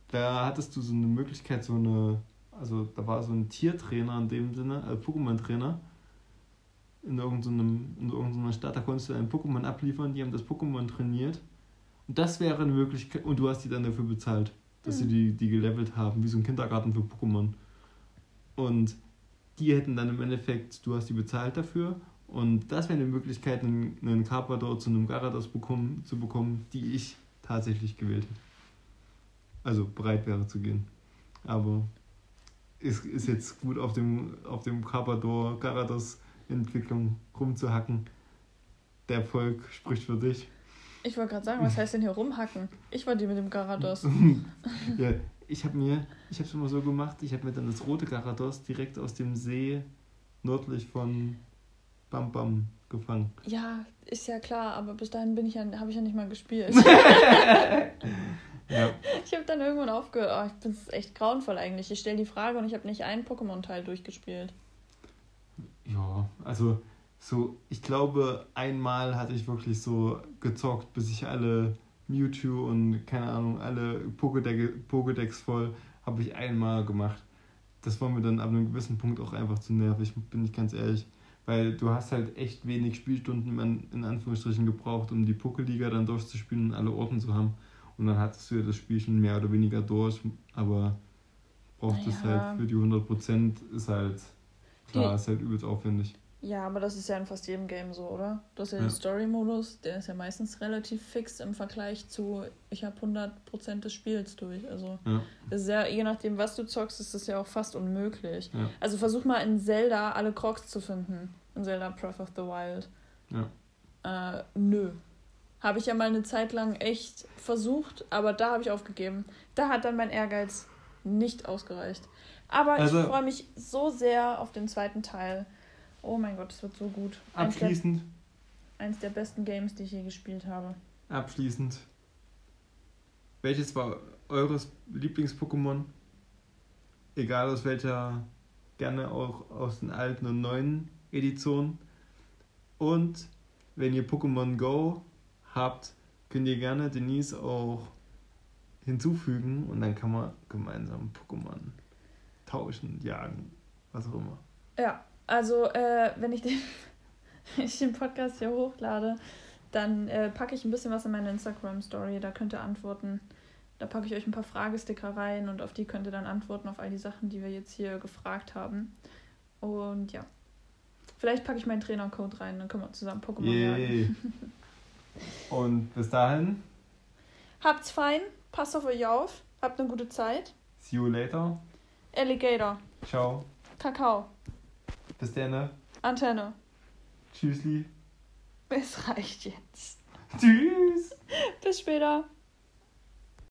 Da hattest du so eine Möglichkeit, so eine, also da war so ein Tiertrainer in dem Sinne, also Pokémon-Trainer in irgendeinem, in irgendeiner Stadt, da konntest du ein Pokémon abliefern, die haben das Pokémon trainiert. Und das wäre eine Möglichkeit, und du hast die dann dafür bezahlt, dass sie Mhm. die, die gelevelt haben, wie so ein Kindergarten für Pokémon. Und die hätten dann im Endeffekt, du hast die bezahlt dafür. Und das wäre eine Möglichkeit, einen, einen Carpador zu einem Garados bekommen, zu bekommen, die ich tatsächlich gewählt hätte. Also bereit wäre zu gehen. Aber ist, ist jetzt gut auf dem, auf dem Carpador, Garados Entwicklung rumzuhacken. Der Erfolg spricht für dich. Ich wollte gerade sagen, was heißt denn hier rumhacken? Ich war die mit dem Garados. ja, ich habe mir, ich habe es immer so gemacht, ich habe mir dann das rote Garados direkt aus dem See nördlich von Bam Bam gefangen. Ja, ist ja klar, aber bis dahin bin ich ja, habe ich ja nicht mal gespielt. ja. Ich habe dann irgendwann aufgehört. Oh, ich bin echt grauenvoll eigentlich. Ich stelle die Frage und ich habe nicht einen Pokémon-Teil durchgespielt. Ja, also so, ich glaube, einmal hatte ich wirklich so gezockt, bis ich alle Mewtwo und keine Ahnung, alle Pokédex, Pokédex voll, habe ich einmal gemacht. Das war mir dann ab einem gewissen Punkt auch einfach zu nervig, bin ich ganz ehrlich. Weil du hast halt echt wenig Spielstunden in Anführungsstrichen gebraucht, um die Pokéliga dann durchzuspielen und alle Orten zu haben. Und dann hattest du ja das Spiel schon mehr oder weniger durch, aber braucht es naja. halt für die 100% ist halt, klar, die, ist halt übelst aufwendig. Ja, aber das ist ja in fast jedem Game so, oder? Du hast ja, ja. den Story-Modus, der ist ja meistens relativ fix im Vergleich zu, ich habe 100% des Spiels durch. Also, ja. ist ja, je nachdem, was du zockst, ist das ja auch fast unmöglich. Ja. Also, versuch mal in Zelda alle Crocs zu finden. In Zelda Breath of the Wild. Ja. Äh, nö. Habe ich ja mal eine Zeit lang echt versucht, aber da habe ich aufgegeben. Da hat dann mein Ehrgeiz nicht ausgereicht. Aber also, ich freue mich so sehr auf den zweiten Teil. Oh mein Gott, es wird so gut. Abschließend. Eins der, eins der besten Games, die ich je gespielt habe. Abschließend. Welches war eures Lieblings-Pokémon? Egal aus welcher, gerne auch aus den alten und neuen Editionen. Und wenn ihr Pokémon Go habt, könnt ihr gerne Denise auch hinzufügen und dann kann man gemeinsam Pokémon tauschen, jagen, was auch immer. Ja, also, äh, wenn ich den, ich den Podcast hier hochlade, dann äh, packe ich ein bisschen was in meine Instagram-Story. Da könnt ihr antworten. Da packe ich euch ein paar Fragesticker rein und auf die könnt ihr dann antworten auf all die Sachen, die wir jetzt hier gefragt haben. Und ja. Vielleicht packe ich meinen Trainercode rein, dann können wir zusammen Pokémon jagen. und bis dahin. Habt's fein, passt auf euch auf, habt eine gute Zeit. See you later. Alligator. Ciao. Kakao. Bis dann. Ne? Antenne. Tschüssli. Es reicht jetzt. Tschüss. Bis später.